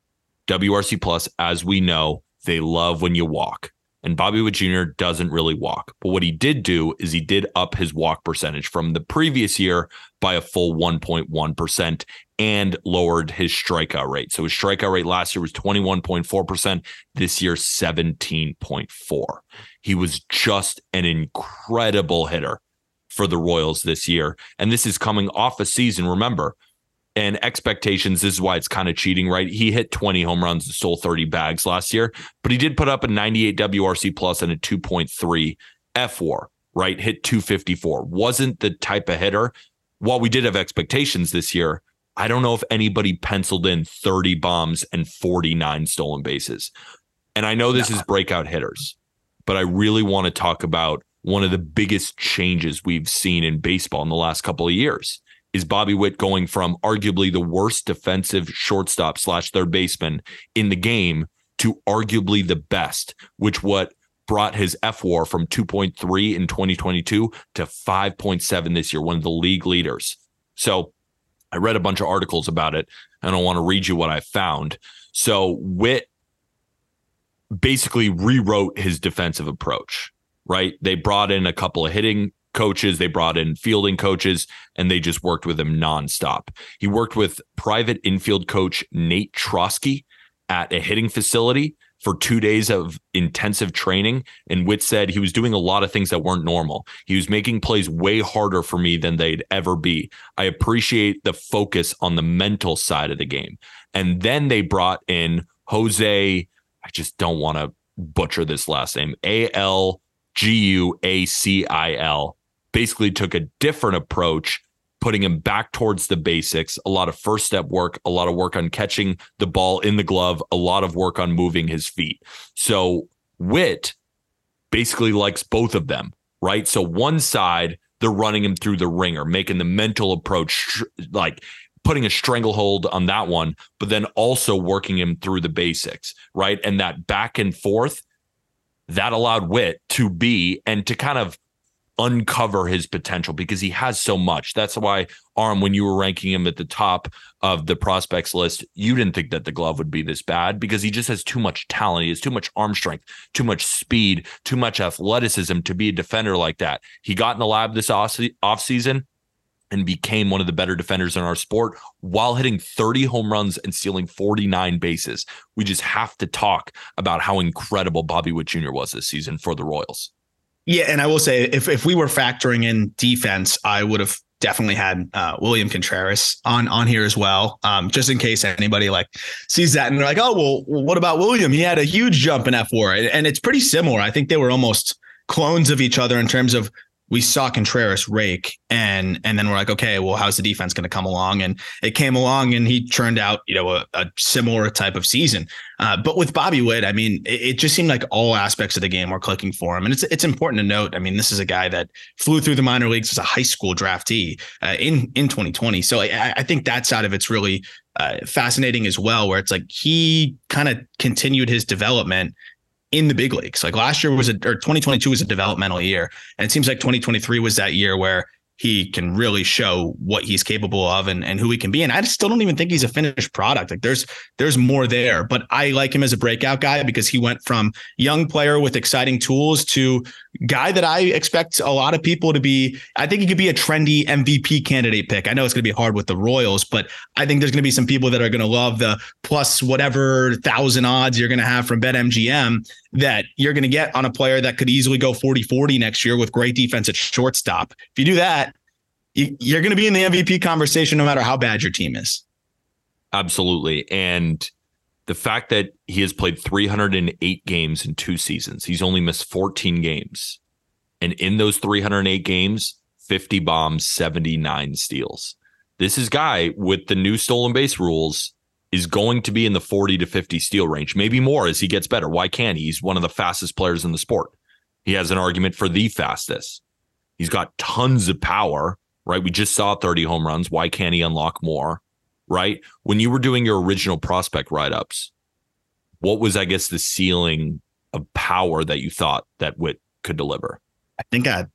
WRC plus, as we know, they love when you walk. And Bobby Witt Jr. doesn't really walk. But what he did do is he did up his walk percentage from the previous year by a full 1.1% and lowered his strikeout rate. So his strikeout rate last year was 21.4%, this year 17.4. He was just an incredible hitter for the Royals this year. And this is coming off a season, remember, and expectations. This is why it's kind of cheating, right? He hit 20 home runs and stole 30 bags last year, but he did put up a 98 WRC plus and a 2.3 fWAR, right? Hit 254. Wasn't the type of hitter. While we did have expectations this year, I don't know if anybody penciled in 30 bombs and 49 stolen bases. And I know this is breakout hitters, but I really want to talk about one of the biggest changes we've seen in baseball in the last couple of years is Bobby Witt going from arguably the worst defensive shortstop slash third baseman in the game to arguably the best, which what brought his fWAR from 2.3 in 2022 to 5.7 this year, one of the league leaders. So I read a bunch of articles about it, and I want to read you what I found. So Witt basically rewrote his defensive approach right? They brought in a couple of hitting coaches, they brought in fielding coaches, and they just worked with him nonstop. He worked with private infield coach Nate Trosky at a hitting facility for two days of intensive training. And Witt said he was doing a lot of things that weren't normal. He was making plays way harder for me than they'd ever be. I appreciate the focus on the mental side of the game. And then they brought in Jose, I just don't want to butcher this last name, A L G U A C I L, basically took a different approach, putting him back towards the basics, a lot of first step work, a lot of work on catching the ball in the glove, a lot of work on moving his feet. So Witt basically likes both of them, right? So one side, they're running him through the ringer, making the mental approach like putting a stranglehold on that one, but then also working him through the basics, right? And that back and forth that allowed Witt to be and to kind of uncover his potential because he has so much. That's why, Aram, when you were ranking him at the top of the prospects list, you didn't think that the glove would be this bad because he just has too much talent. He has too much arm strength, too much speed, too much athleticism to be a defender like that. He got in the lab this off season and became one of the better defenders in our sport while hitting 30 home runs and stealing 49 bases. We just have to talk about how incredible Bobby Witt Jr. was this season for the Royals. Yeah, and I will say if if we were factoring in defense, I would have definitely had uh, William Contreras on on here as well, um, just in case anybody like sees that and they're like, oh well, what about William? He had a huge jump in fWAR, and it's pretty similar. I think they were almost clones of each other in terms of we saw Contreras rake and and then we're like, okay, well, how's the defense going to come along? And it came along and he turned out, you know, a, a similar type of season. Uh, but with Bobby Witt, I mean, it, it, just seemed like all aspects of the game were clicking for him. And it's it's important to note. I mean, this is a guy that flew through the minor leagues as a high school draftee uh, in in 2020. So I, I think that side of it's really uh, fascinating as well, where it's like he kind of continued his development in the big leagues. Like last year was a or 2022 was a developmental year, and it seems like 2023 was that year where he can really show what he's capable of and, and who he can be. And I still don't even think he's a finished product. Like there's there's more there, but I like him as a breakout guy because he went from young player with exciting tools to guy that I expect a lot of people to be. I think he could be a trendy MVP candidate pick. I know it's going to be hard with the Royals, but I think there's going to be some people that are going to love the plus whatever thousand odds you're going to have from BetMGM that you're going to get on a player that could easily go 40 40 next year with great defense at shortstop. If you do that, you're going to be in the MVP conversation no matter how bad your team is. Absolutely. And the fact that he has played 308 games in two seasons, he's only missed 14 games. And in those 308 games, 50 bombs, 79 steals. This is guy with the new stolen base rules is going to be in the 40 to 50 steal range, maybe more as he gets better. Why can't he? He's one of the fastest players in the sport. He has an argument for the fastest. He's got tons of power, right? We just saw 30 home runs. Why can't he unlock more? Right? When you were doing your original prospect write ups, what was, I guess, the ceiling of power that you thought that Witt could deliver? I think at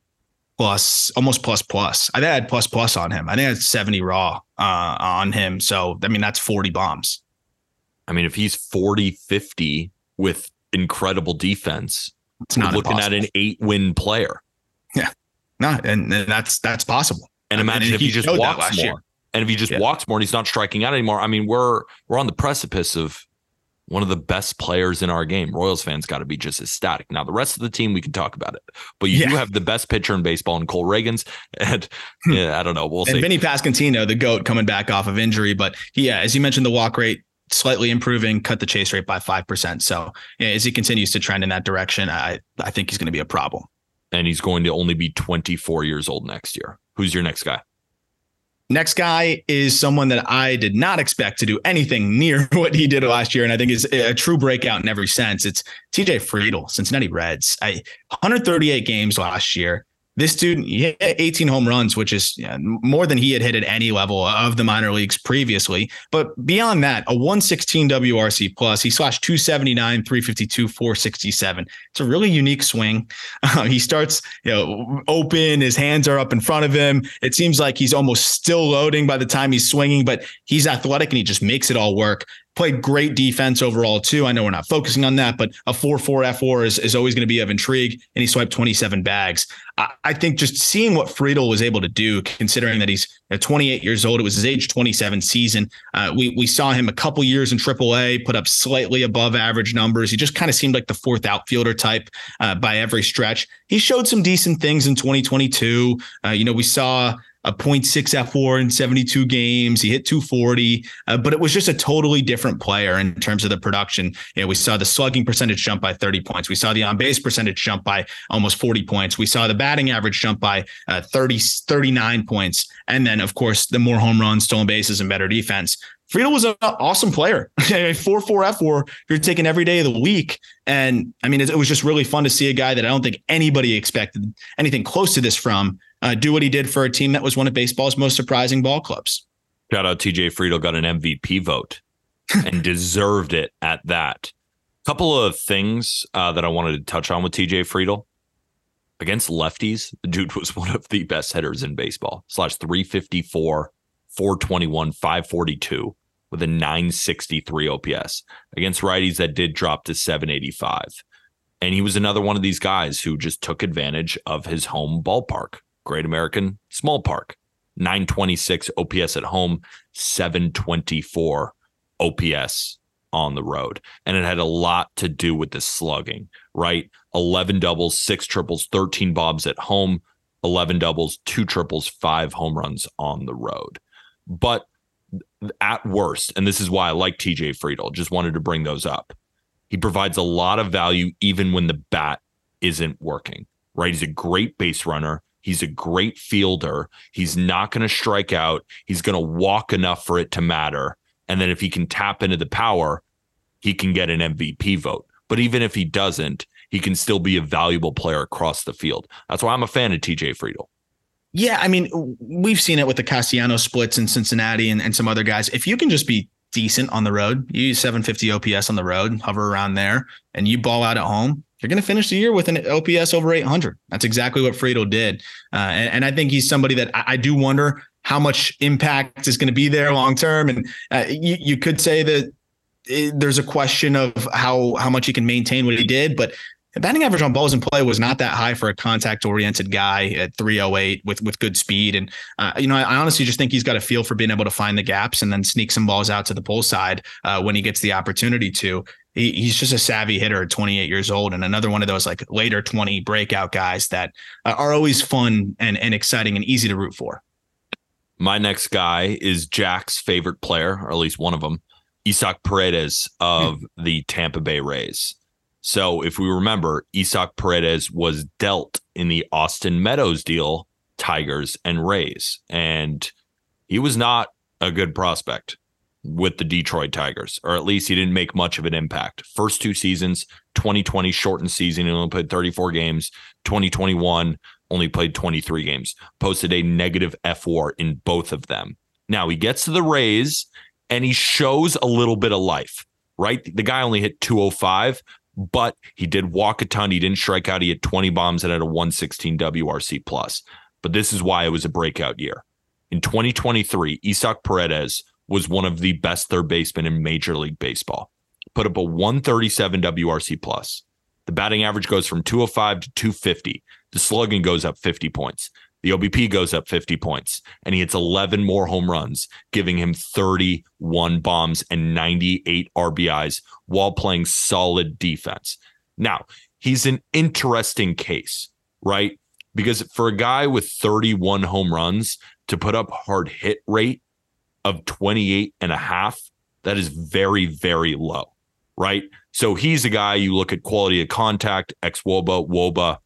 plus almost plus plus. I think I had plus plus on him. I think I had 70 raw uh, on him. So I mean that's 40 bombs. I mean, if he's 40, 50 with incredible defense, It's not looking impossible. at an eight win player. Yeah. No, and, and that's that's possible. And I mean, imagine if he he just walks last more. year. And if he just Yeah. walks more and he's not striking out anymore. I mean, we're we're on the precipice of one of the best players in our game. Royals fans got to be just ecstatic. Now, the rest of the team, we can talk about it. But you do Yeah. have the best pitcher in baseball in Cole Ragans. And hmm. yeah, I don't know. We'll and see. Vinnie Pasquantino, the goat, coming back off of injury, but yeah, as you mentioned, the walk rate slightly improving, cut the chase rate by five percent. So yeah, as he continues to trend in that direction, I I think he's going to be a problem. and he's going to only be 24 years old next year. Who's your next guy? Next guy is someone that I did not expect to do anything near what he did last year, and I think is a true breakout in every sense. It's TJ Friedl, Cincinnati Reds. I 138 games last year. This dude, hit 18 home runs, which is more than he had hit at any level of the minor leagues previously. But beyond that, a 116 WRC plus. He slashed 279, 352, 467. It's a really unique swing. He starts, you know, open. His hands are up in front of him. It seems like he's almost still loading by the time he's swinging, but he's athletic and he just makes it all work. Played great defense overall too. I know we're not focusing on that, but a 4-4 fWAR is, is always going to be of intrigue. And he swiped 27 bags. I, I think just seeing what Friedl was able to do, considering that he's 28 years old, it was his age 27 season. Uh, we we saw him a couple years in AAA, put up slightly above average numbers. He just kind of seemed like the fourth outfielder type uh, by every stretch. He showed some decent things in 2022. Uh, you know, we saw a 0.6 fWAR in 72 games. He hit 240, uh, but it was just a totally different player in terms of the production. You know, we saw the slugging percentage jump by 30 points. We saw the on base percentage jump by almost 40 points. We saw the batting average jump by uh, 30, 39 points. And then, of course, the more home runs, stolen bases, and better defense. Friedl was an awesome player. 4 4 fWAR, you're taking every day of the week. And I mean, it, it was just really fun to see a guy that I don't think anybody expected anything close to this from uh, do what he did for a team that was one of baseball's most surprising ball clubs. Shout out TJ Friedl got an MVP vote and deserved it at that. Couple of things uh, that I wanted to touch on with TJ Friedl. Against lefties, the dude was one of the best hitters in baseball. Slash 354, 421, 542 with a 963 OPS. Against righties, that did drop to 785. And he was another one of these guys who just took advantage of his home ballpark, Great American Small Park. 926 OPS at home, 724 OPS on the road. And it had a lot to do with the slugging, right? 11 doubles, six triples, 13 bobs at home, 11 doubles, two triples, five home runs on the road. But at worst, and this is why I like TJ Friedl, just wanted to bring those up. He provides a lot of value even when the bat isn't working, right? He's a great base runner. He's a great fielder. He's not going to strike out. He's going to walk enough for it to matter. And then if he can tap into the power, he can get an MVP vote. But even if he doesn't, he can still be a valuable player across the field. That's why I'm a fan of TJ Friedl. Yeah, I mean, we've seen it with the Castellanos splits in Cincinnati and, and some other guys. If you can just be decent on the road, you use 750 OPS on the road, hover around there, and you ball out at home, you're going to finish the year with an OPS over 800. That's exactly what Friedl did. Uh, and, and, I think he's somebody that I, I do wonder how much impact is going to be there long term. And uh, you, you could say that it, there's a question of how how much he can maintain what he did, but batting average on balls in play was not that high for a contact oriented guy at 308 with with good speed. And uh, you know, I, I, honestly just think he's got a feel for being able to find the gaps and then sneak some balls out to the pull side uh, when he gets the opportunity to. He, he's just a savvy hitter at 28 years old, and another one of those like later 20 breakout guys that are always fun and and exciting and easy to root for. My next guy is Jack's favorite player, or at least one of them, Isaac Paredes of hmm. the Tampa Bay Rays. So if we remember, Isaac Paredes was dealt in the Austin Meadows deal, Tigers and Rays, and he was not a good prospect with the Detroit Tigers, or at least he didn't make much of an impact. First two seasons, 2020 shortened season, he only played 34 games. 2021 only played 23 games, posted a negative fWAR in both of them. Now he gets to the Rays and he shows a little bit of life right? The guy only hit 205, but he did walk a ton. He didn't strike out. He had 20 bombs and had a 116 WRC plus. But this is why it was a breakout year. In 2023, Isaac Paredes was one of the best third basemen in Major League Baseball. Put up a 137 WRC plus. The batting average goes from 205 to 250. The slugging goes up 50 points. The OBP goes up 50 points and he hits 11 more home runs, giving him 31 bombs and 98 RBIs while playing solid defense. Now, he's an interesting case, right? Because for a guy with 31 home runs to put up hard hit rate of 28 and a half, that is very, very low, right? So he's a guy you look at quality of contact, ex Woba, wOBA.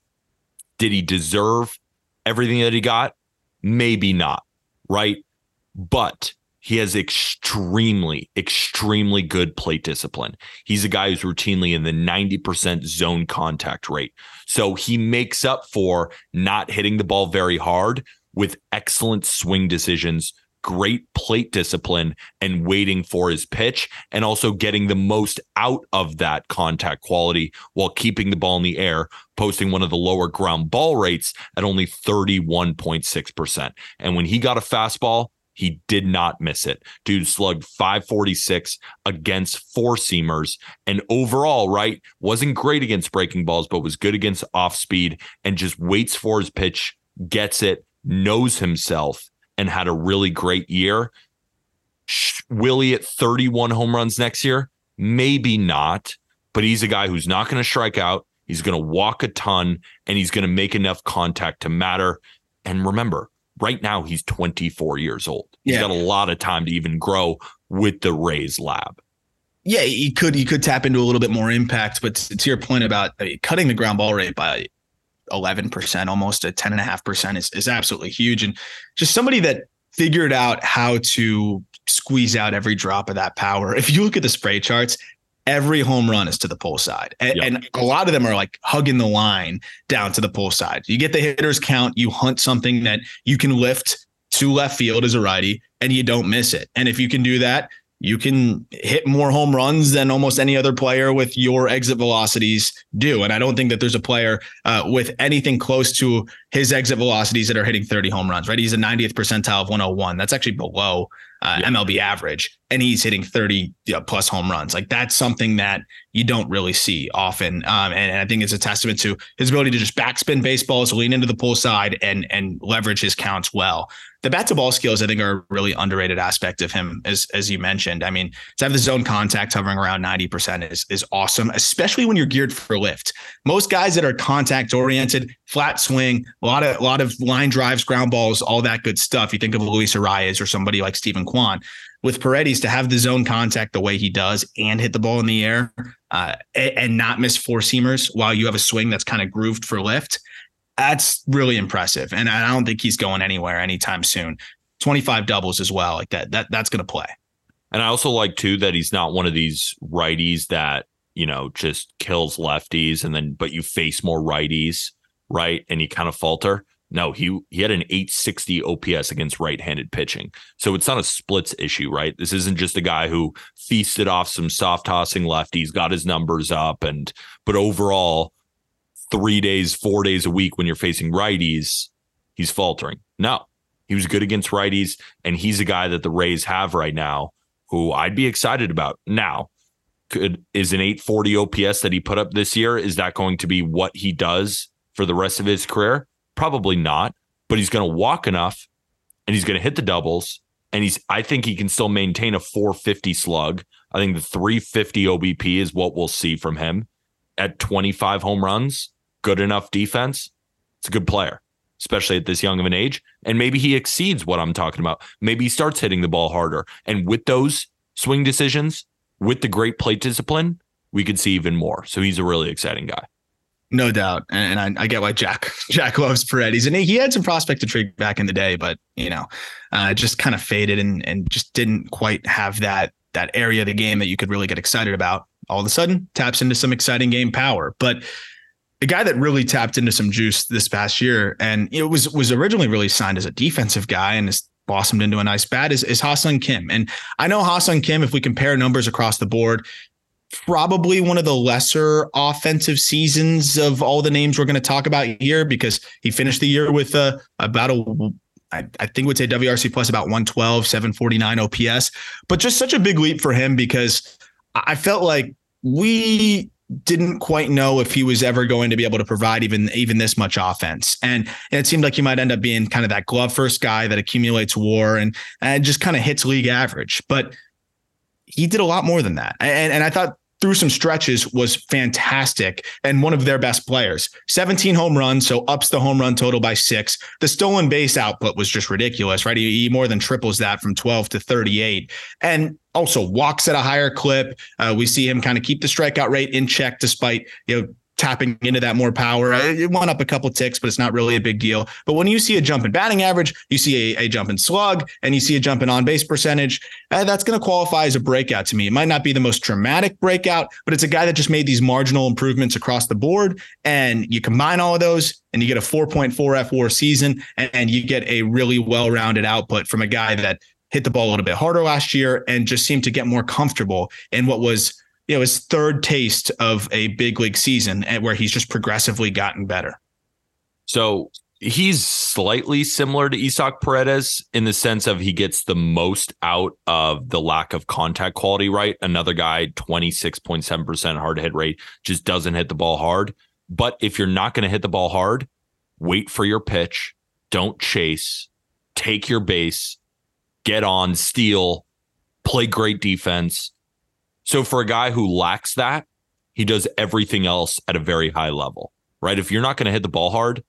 Did he deserve everything that he got? Maybe not, right? But he has extremely, extremely good plate discipline. He's a guy who's routinely in the 90% zone contact rate. So he makes up for not hitting the ball very hard with excellent swing decisions great plate discipline and waiting for his pitch and also getting the most out of that contact quality while keeping the ball in the air, posting one of the lower ground ball rates at only 31.6%. And when he got a fastball, he did not miss it. Dude slugged 546 against four seamers. And overall, right, wasn't great against breaking balls, but was good against off speed and just waits for his pitch, gets it, knows himself, and had a really great year. Will he at 31 home runs next year? Maybe not, but he's a guy who's not going to strike out. He's going to walk a ton and he's going to make enough contact to matter. And remember, right now he's 24 years old. He's yeah. got a lot of time to even grow with the Rays lab. Yeah, he could he could tap into a little bit more impact, but to your point about uh, cutting the ground ball rate by 11%, almost a 10.5% is, is absolutely huge. And just somebody that figured out how to squeeze out every drop of that power. If you look at the spray charts, every home run is to the pull side. And, yep. and, a lot of them are like hugging the line down to the pull side. You get the hitters count, you hunt something that you can lift to left field as a righty and you don't miss it. And if you can do that, you can hit more home runs than almost any other player with your exit velocities do. And I don't think that there's a player uh, with anything close to his exit velocities that are hitting 30 home runs, right? He's a 90th percentile of 101. That's actually below uh, yeah. MLB average, and he's hitting 30 plus home runs. Like that's something that you don't really see often. Um, and, and, I think it's a testament to his ability to just backspin baseballs, lean into the pull side, and and leverage his counts well the bat to ball skills, I think, are a really underrated aspect of him, as as you mentioned. I mean, to have the zone contact hovering around 90% is is awesome, especially when you're geared for lift. Most guys that are contact oriented, flat swing, a lot of a lot of line drives, ground balls, all that good stuff. You think of Luis Arraez or somebody like Steven Kwan. With Paredes to have the zone contact the way he does and hit the ball in the air uh, and not miss four seamers while you have a swing that's kind of grooved for lift that's really impressive. And I don't think he's going anywhere anytime soon. 25 doubles as well. Like that, that that's going to play. And I also like too that he's not one of these righties that, you know, just kills lefties and then, but you face more righties, right? And you kind of falter. No, he he had an 860 OPS against right-handed pitching. So it's not a splits issue, right? This isn't just a guy who feasted off some soft tossing lefties, got his numbers up and but overall three days, four days a week when you're facing righties, he's faltering. No, he was good against righties, and he's a guy that the Rays have right now who I'd be excited about. Now, could is an 840 OPS that he put up this year? Is that going to be what he does for the rest of his career? Probably not, but he's going to walk enough and he's going to hit the doubles. And he's, I think he can still maintain a 450 slug. I think the 350 OBP is what we'll see from him at 25 home runs good enough defense, it's a good player, especially at this young of an age. And maybe he exceeds what I'm talking about. Maybe he starts hitting the ball harder. And with those swing decisions, with the great plate discipline, we could see even more. So he's a really exciting guy. No doubt, and I, I, get why Jack Jack loves Paredes, and he had some prospect intrigue back in the day, but you know, uh, just kind of faded and and just didn't quite have that that area of the game that you could really get excited about. All of a sudden, taps into some exciting game power, but a guy that really tapped into some juice this past year, and it was was originally really signed as a defensive guy and has blossomed into a nice bat is, is Ha-Seong Kim. And I know Ha-Seong Kim, if we compare numbers across the board, probably one of the lesser offensive seasons of all the names we're going to talk about here because he finished the year with uh, about a I, I think would say WRC plus about 112, 749 OPS, but just such a big leap for him because I felt like we didn't quite know if he was ever going to be able to provide even even this much offense. And, and it seemed like he might end up being kind of that glove first guy that accumulates war and, and just kind of hits league average. But he did a lot more than that. And, and I thought through some stretches was fantastic and one of their best players. 17 home runs, so ups the home run total by six. The stolen base output was just ridiculous, right? He, more than triples that from 12 to 38. And also walks at a higher clip. Uh, we see him kind of keep the strikeout rate in check despite, you know, tapping into that more power. It went up a couple ticks, but it's not really a big deal. But when you see a jump in batting average, you see a, a jump in slug, and you see a jump in on base percentage, uh, that's going to qualify as a breakout to me. It might not be the most dramatic breakout, but it's a guy that just made these marginal improvements across the board. And you combine all of those, and you get a 4.4 fWAR season, and, and you get a really well rounded output from a guy that hit the ball a little bit harder last year and just seemed to get more comfortable in what was you know his third taste of a big league season and where he's just progressively gotten better. So he's slightly similar to Isaac Paredes in the sense of he gets the most out of the lack of contact quality, right? Another guy, 26.7% hard hit rate, just doesn't hit the ball hard. But if you're not going to hit the ball hard, wait for your pitch, don't chase, take your base, get on, steal, play great defense, so for a guy who lacks that, he does everything else at a very high level, right? If you're not going to hit the ball hard,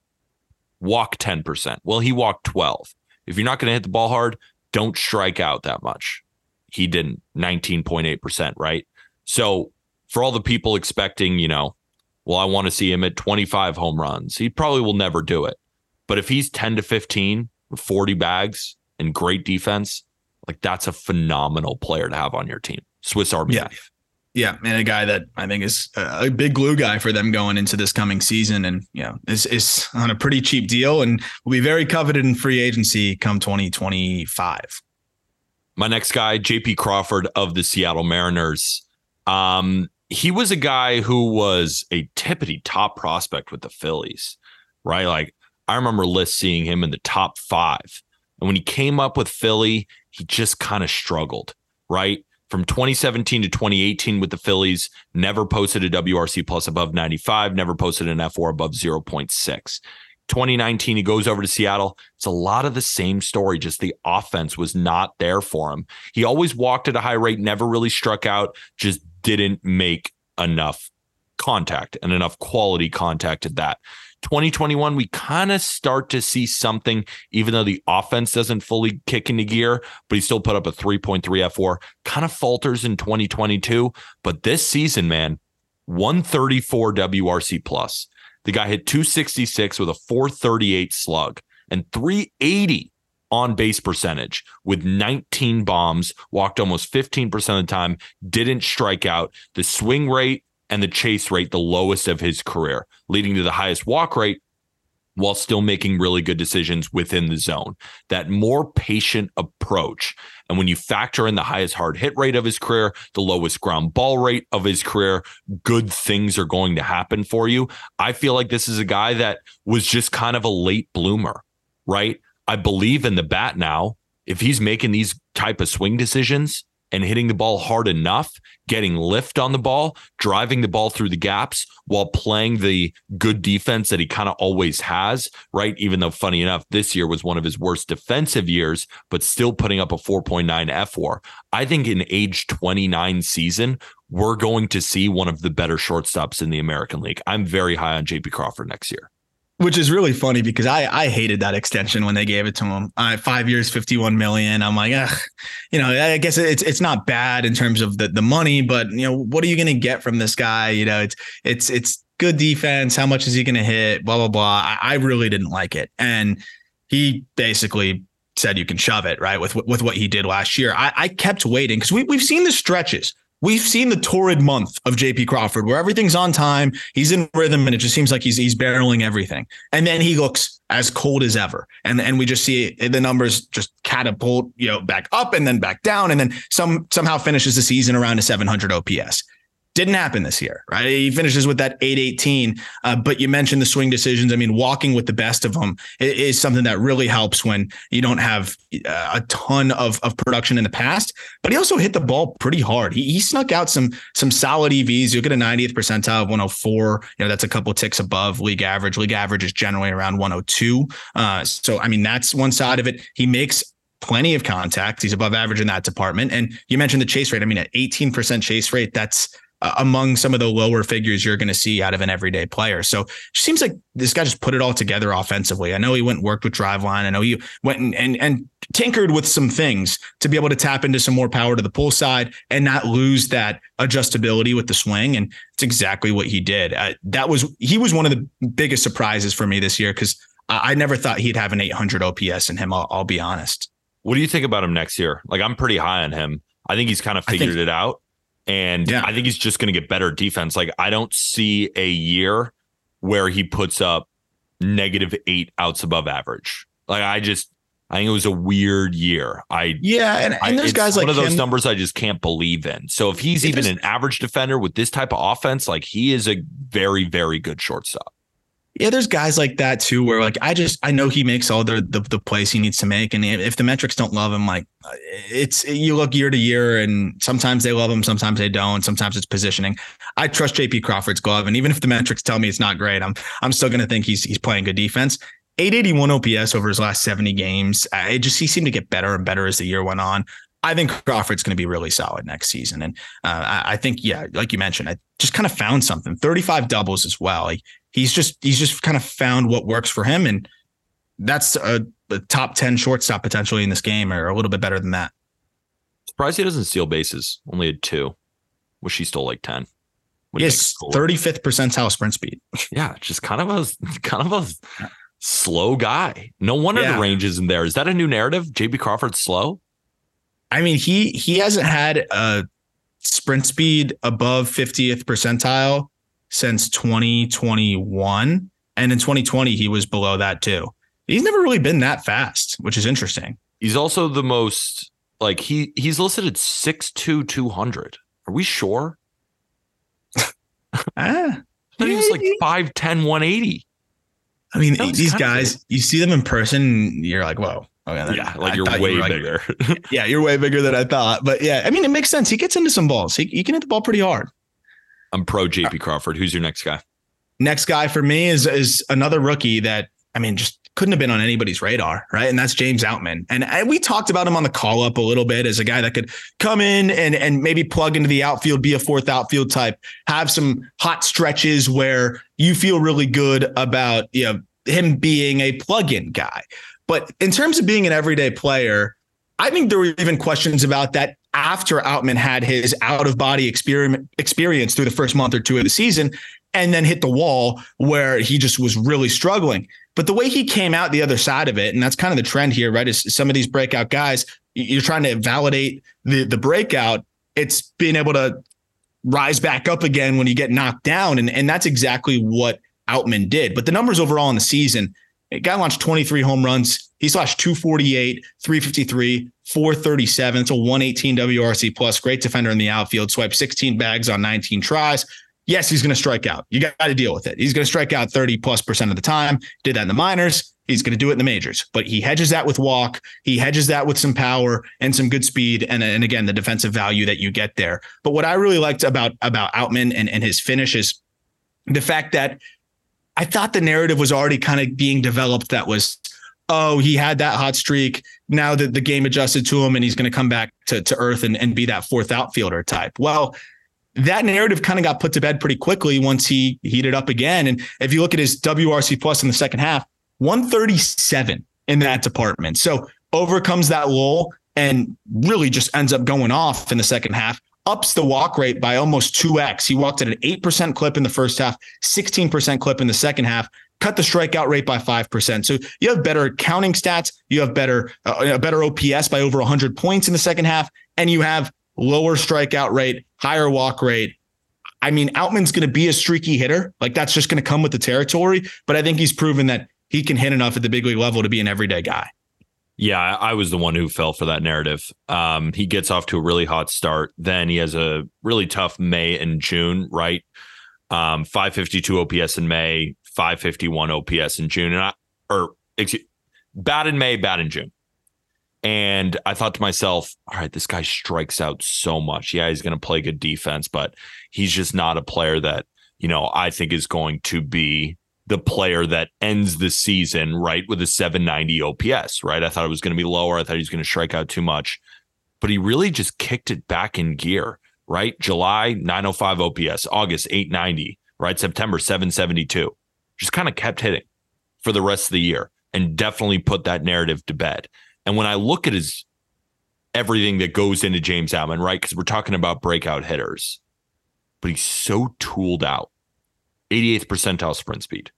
walk 10%. Well, he walked 12. If you're not going to hit the ball hard, don't strike out that much. He didn't 19.8%, right? So for all the people expecting, you know, well, I want to see him at 25 home runs. He probably will never do it. But if he's 10 to 15 with 40 bags and great defense, like that's a phenomenal player to have on your team. Swiss Army yeah. knife. Yeah, and a guy that I think is a big glue guy for them going into this coming season, and you know is is on a pretty cheap deal, and will be very coveted in free agency come 2025. My next guy, J.P. Crawford of the Seattle Mariners. Um, he was a guy who was a tippity top prospect with the Phillies, right? Like I remember list seeing him in the top five, and when he came up with Philly, he just kind of struggled, right? From 2017 to 2018 with the Phillies, never posted a WRC plus above 95, never posted an fWAR above 0.6. 2019, he goes over to Seattle. It's a lot of the same story, just the offense was not there for him. He always walked at a high rate, never really struck out, just didn't make enough contact and enough quality contact at that. 2021, we kind of start to see something, even though the offense doesn't fully kick into gear, but he still put up a 3.3 fWAR. Kind of falters in 2022. But this season, man, 134 WRC plus. The guy hit 266 with a 438 slug and 380 on base percentage with 19 bombs, walked almost 15% of the time, didn't strike out. The swing rate and the chase rate the lowest of his career, leading to the highest walk rate while still making really good decisions within the zone. That more patient approach. And when you factor in the highest hard hit rate of his career, the lowest ground ball rate of his career, good things are going to happen for you. I feel like this is a guy that was just kind of a late bloomer, right? I believe in the bat now. If he's making these type of swing decisions, and hitting the ball hard enough, getting lift on the ball, driving the ball through the gaps while playing the good defense that he kind of always has, right? Even though, funny enough, this year was one of his worst defensive years, but still putting up a 4.9 fWAR. I think in age 29 season, we're going to see one of the better shortstops in the American League. I'm very high on JP Crawford next year which is really funny because I I hated that extension when they gave it to him. Uh, five years, fifty one million. I'm like, ugh, you know, I guess it's it's not bad in terms of the the money, but you know, what are you going to get from this guy? You know, it's it's it's good defense. How much is he going to hit? Blah blah blah. I, I really didn't like it, and he basically said you can shove it right with with what he did last year. I, I kept waiting because we we've seen the stretches We've seen the torrid month of JP Crawford where everything's on time, he's in rhythm, and it just seems like he's he's barreling everything. And then he looks as cold as ever. And and we just see the numbers just catapult, you know, back up and then back down, and then some somehow finishes the season around a 700 OPS. Didn't happen this year, right? He finishes with that 818. Uh, but you mentioned the swing decisions. I mean, walking with the best of them is, something that really helps when you don't have uh, a ton of, of production in the past. But he also hit the ball pretty hard. He, he snuck out some some solid EVs. You get a 90th percentile of 104. You know, that's a couple ticks above league average. League average is generally around 102. Uh, so, I mean, that's one side of it. He makes plenty of contact. He's above average in that department. And you mentioned the chase rate. I mean, at 18% chase rate, that's among some of the lower figures you're going to see out of an everyday player. So it seems like this guy just put it all together offensively. I know he went and worked with Driveline. I know he went and, and, and tinkered with some things to be able to tap into some more power to the pull side and not lose that adjustability with the swing. And it's exactly what he did. Uh, that was, he was one of the biggest surprises for me this year because I, I never thought he'd have an 800 OPS in him. I'll, I'll be honest. What do you think about him next year? Like I'm pretty high on him. I think he's kind of figured think, it out. And yeah. I think he's just going to get better defense. Like I don't see a year where he puts up negative eight outs above average. Like I just, I think it was a weird year. I yeah, and, and I, there's guys like one of those him. numbers I just can't believe in. So if he's even an average defender with this type of offense, like he is a very very good shortstop yeah, there's guys like that too, where like I just I know he makes all the, the the, plays he needs to make, and if the metrics don't love him, like it's you look year to year, and sometimes they love him, sometimes they don't, sometimes it's positioning. I trust J.P. Crawford's glove, and even if the metrics tell me it's not great, I'm I'm still to think he's he's playing good defense. 881 OPS over his last 70 games. I just he seemed to get better and better as the year went on. I think Crawford's going to be really solid next season. And uh, I, I, think, yeah, like you mentioned, I just kind of found something 35 doubles as well. Like he's just, he's just kind of found what works for him. And that's a, a top 10 shortstop potentially in this game or a little bit better than that. Surprised he doesn't steal bases. Only had two. Wish he stole like 10. yes, 35th percentile sprint speed. Yeah, just kind of a kind of a slow guy. No wonder yeah. the range isn't there. Is that a new narrative? JP Crawford's slow? I mean, he he hasn't had a sprint speed above 50th percentile since 2021. And in 2020, he was below that too. He's never really been that fast, which is interesting. He's also the most like he he's listed at 6'2, 200. Are we sure? ah, he was like 5'10, 180. I mean, these guys, you see them in person, you're like, whoa, Okay, yeah, like I you're way you were bigger. Yeah, you're way bigger than I thought. But yeah, I mean, it makes sense. He gets into some balls. He, he can hit the ball pretty hard. I'm pro JP Crawford. Who's your next guy? Next guy for me is is another rookie that I mean just couldn't have been on anybody's radar, right? And that's James Outman. And I, we talked about him on the call up a little bit as a guy that could come in and and maybe plug into the outfield, be a fourth outfield type, have some hot stretches where you feel really good about you know him being a plug-in guy. But in terms of being an everyday player, I think there were even questions about that after Outman had his out of body experience through the first month or two of the season and then hit the wall where he just was really struggling. But the way he came out the other side of it, and that's kind of the trend here, right? Is some of these breakout guys, you're trying to validate the the breakout. It's being able to rise back up again when you get knocked down. And, and that's exactly what Outman did. But the numbers overall in the season, a guy launched 23 home runs. He slashed 248, 353, 437. It's a 118 WRC plus. Great defender in the outfield. Swiped 16 bags on 19 tries. Yes, he's going to strike out. You got to deal with it. He's going to strike out 30 plus percent of the time. Did that in the minors. He's going to do it in the majors, but he hedges that with walk. He hedges that with some power and some good speed, and, and again the defensive value that you get there. But what I really liked about about Outman and, and his finish is the fact that I thought the narrative was already kind of being developed that was, oh, he had that hot streak. Now that the game adjusted to him and he's going to come back to, to earth and, and be that fourth outfielder type. Well, that narrative kind of got put to bed pretty quickly once he heated up again. And if you look at his WRC plus in the second half, 137 in that department. So overcomes that lull and really just ends up going off in the second half ups the walk rate by almost 2x. He walked at an 8% clip in the first half, 16% clip in the second half, cut the strikeout rate by 5%. So you have better counting stats, you have better uh, a better OPS by over 100 points in the second half, and you have lower strikeout rate, higher walk rate. I mean, Outman's going to be a streaky hitter. Like that's just going to come with the territory, but I think he's proven that he can hit enough at the big league level to be an everyday guy. Yeah, I was the one who fell for that narrative. Um, he gets off to a really hot start. Then he has a really tough May and June, right? Um, 552 OPS in May, 551 OPS in June, and I, or excuse, bad in May, bad in June. And I thought to myself, all right, this guy strikes out so much. Yeah, he's going to play good defense, but he's just not a player that, you know, I think is going to be the player that ends the season right with a 790 OPS, right? I thought it was going to be lower. I thought he was going to strike out too much, but he really just kicked it back in gear, right? July 905 OPS, August 890, right? September 772. Just kind of kept hitting for the rest of the year and definitely put that narrative to bed. And when I look at his everything that goes into James Outman, right? Because we're talking about breakout hitters, but he's so tooled out. 88th percentile sprint speed,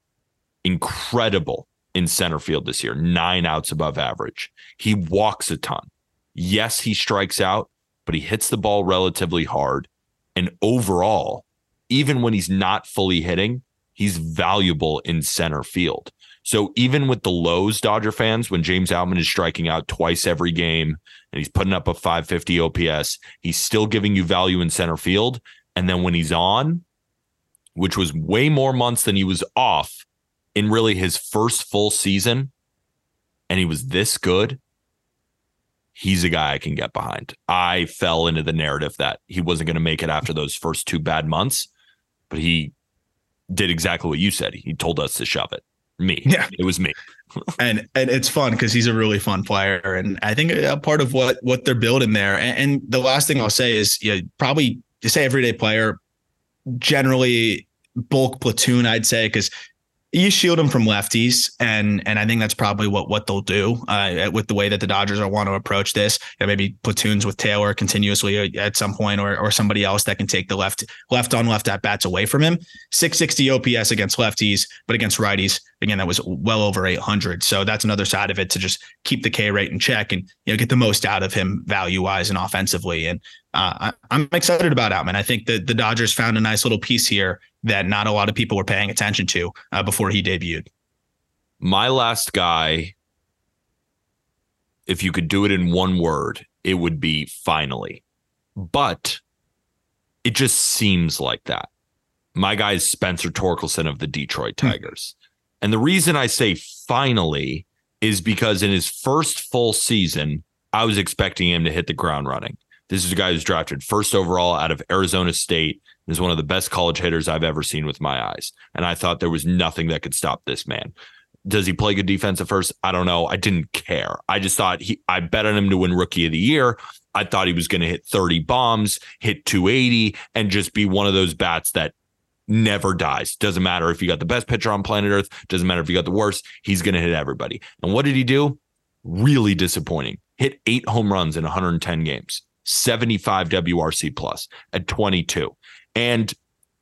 incredible in center field this year, nine outs above average. He walks a ton. Yes, he strikes out, but he hits the ball relatively hard. And overall, even when he's not fully hitting, he's valuable in center field. So even with the lows, Dodger fans, when James Outman is striking out twice every game and he's putting up a 550 OPS, he's still giving you value in center field. And then when he's on, which was way more months than he was off, in really his first full season and he was this good, he's a guy I can get behind. I fell into the narrative that he wasn't going to make it after those first two bad months, but he did exactly what you said. He told us to shove it. Me. Yeah. It was me. and and it's fun because he's a really fun player, and I think a part of what what they're building there. And, and the last thing I'll say is, you know, probably to say everyday player, generally bulk platoon, I'd say, because you shield them from lefties, and and I think that's probably what what they'll do uh, with the way that the Dodgers are want to approach this. And maybe platoons with Taylor continuously at some point, or or somebody else that can take the left left on left at bats away from him. 660 OPS against lefties, but against righties, again, that was well over 800. So that's another side of it to just keep the K rate in check and you know get the most out of him value wise and offensively. And uh, I, am excited about Outman. I think that the Dodgers found a nice little piece here that not a lot of people were paying attention to uh, before he debuted. My last guy, if you could do it in one word, it would be finally. But it just seems like that. My guy is Spencer Torkelson of the Detroit hmm. Tigers. And the reason I say finally is because in his first full season, I was expecting him to hit the ground running. This is a guy who's drafted first overall out of Arizona State is one of the best college hitters I've ever seen with my eyes. And I thought there was nothing that could stop this man. Does he play good defense at first? I don't know. I didn't care. I just thought he I bet on him to win rookie of the year. I thought he was going to hit 30 bombs, hit 280, and just be one of those bats that never dies. Doesn't matter if you got the best pitcher on planet Earth, doesn't matter if you got the worst, he's going to hit everybody. And what did he do? Really disappointing. Hit eight home runs in 110 games, 75 WRC plus at 22. And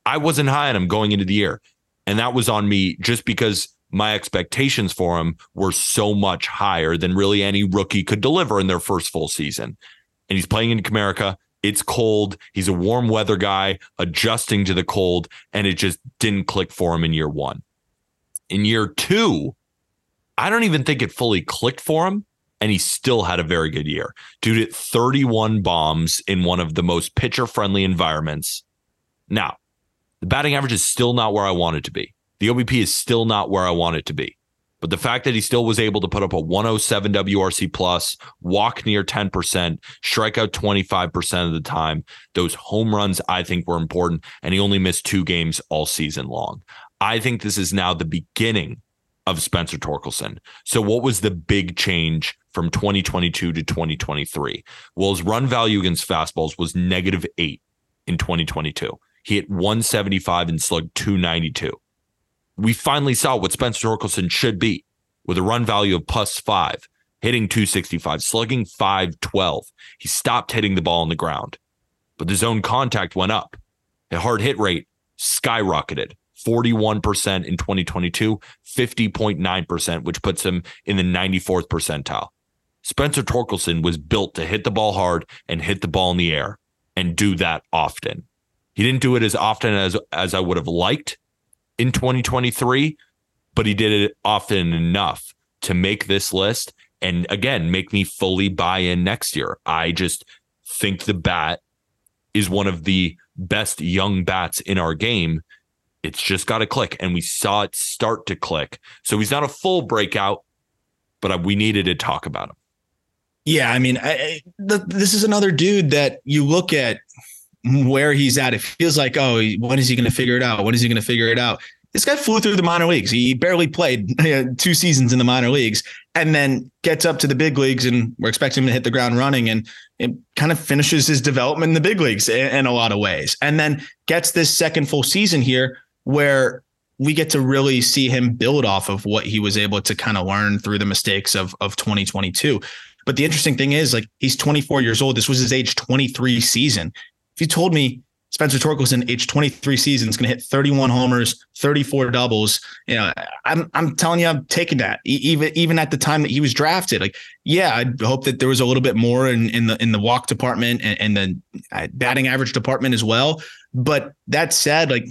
I wasn't high on him going into the year. And that was on me just because my expectations for him were so much higher than really any rookie could deliver in their first full season. And he's playing in Comerica. It's cold. He's a warm weather guy adjusting to the cold, and it just didn't click for him in year one. In year two, I don't even think it fully clicked for him, and he still had a very good year. Dude hit 31 bombs in one of the most pitcher friendly environments now, the batting average is still not where I want it to be. The OBP is still not where I want it to be. But the fact that he still was able to put up a 107 WRC plus, walk near 10%, strike out 25% of the time, those home runs I think were important. And he only missed two games all season long. I think this is now the beginning of Spencer Torkelson. So, what was the big change from 2022 to 2023? Well, his run value against fastballs was negative eight in 2022. He hit 175 and slugged 292. We finally saw what Spencer Torkelson should be with a run value of plus five, hitting 265, slugging 512. He stopped hitting the ball on the ground, but the zone contact went up. The hard hit rate skyrocketed 41% in 2022, 50.9%, which puts him in the 94th percentile. Spencer Torkelson was built to hit the ball hard and hit the ball in the air and do that often. He didn't do it as often as as I would have liked in 2023, but he did it often enough to make this list and again make me fully buy in next year. I just think the bat is one of the best young bats in our game. It's just got to click, and we saw it start to click. So he's not a full breakout, but we needed to talk about him. Yeah, I mean, I, I, this is another dude that you look at where he's at. It feels like, oh, when is he going to figure it out? When is he going to figure it out? This guy flew through the minor leagues. He barely played two seasons in the minor leagues and then gets up to the big leagues, and we're expecting him to hit the ground running and it kind of finishes his development in the big leagues in, in a lot of ways. And then gets this second full season here where we get to really see him build off of what he was able to kind of learn through the mistakes of of 2022. But the interesting thing is, like, he's 24 years old. This was his age 23 season. If you told me Spencer Torkelson, age 23 season, is going to hit 31 homers, 34 doubles. You know, I'm I'm telling you, I'm taking that. Even even at the time that he was drafted, like, yeah, I hope that there was a little bit more in in the in the walk department and, and the uh, batting average department as well. But that said, like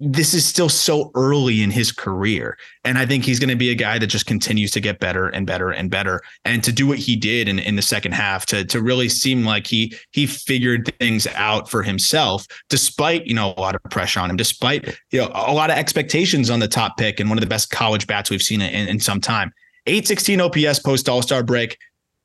this is still so early in his career. And I think he's going to be a guy that just continues to get better and better and better. And to do what he did in, in the second half, to, to really seem like he he figured things out for himself, despite, you know, a lot of pressure on him, despite, you know, a lot of expectations on the top pick and one of the best college bats we've seen in, in some time. 816 OPS post All-Star break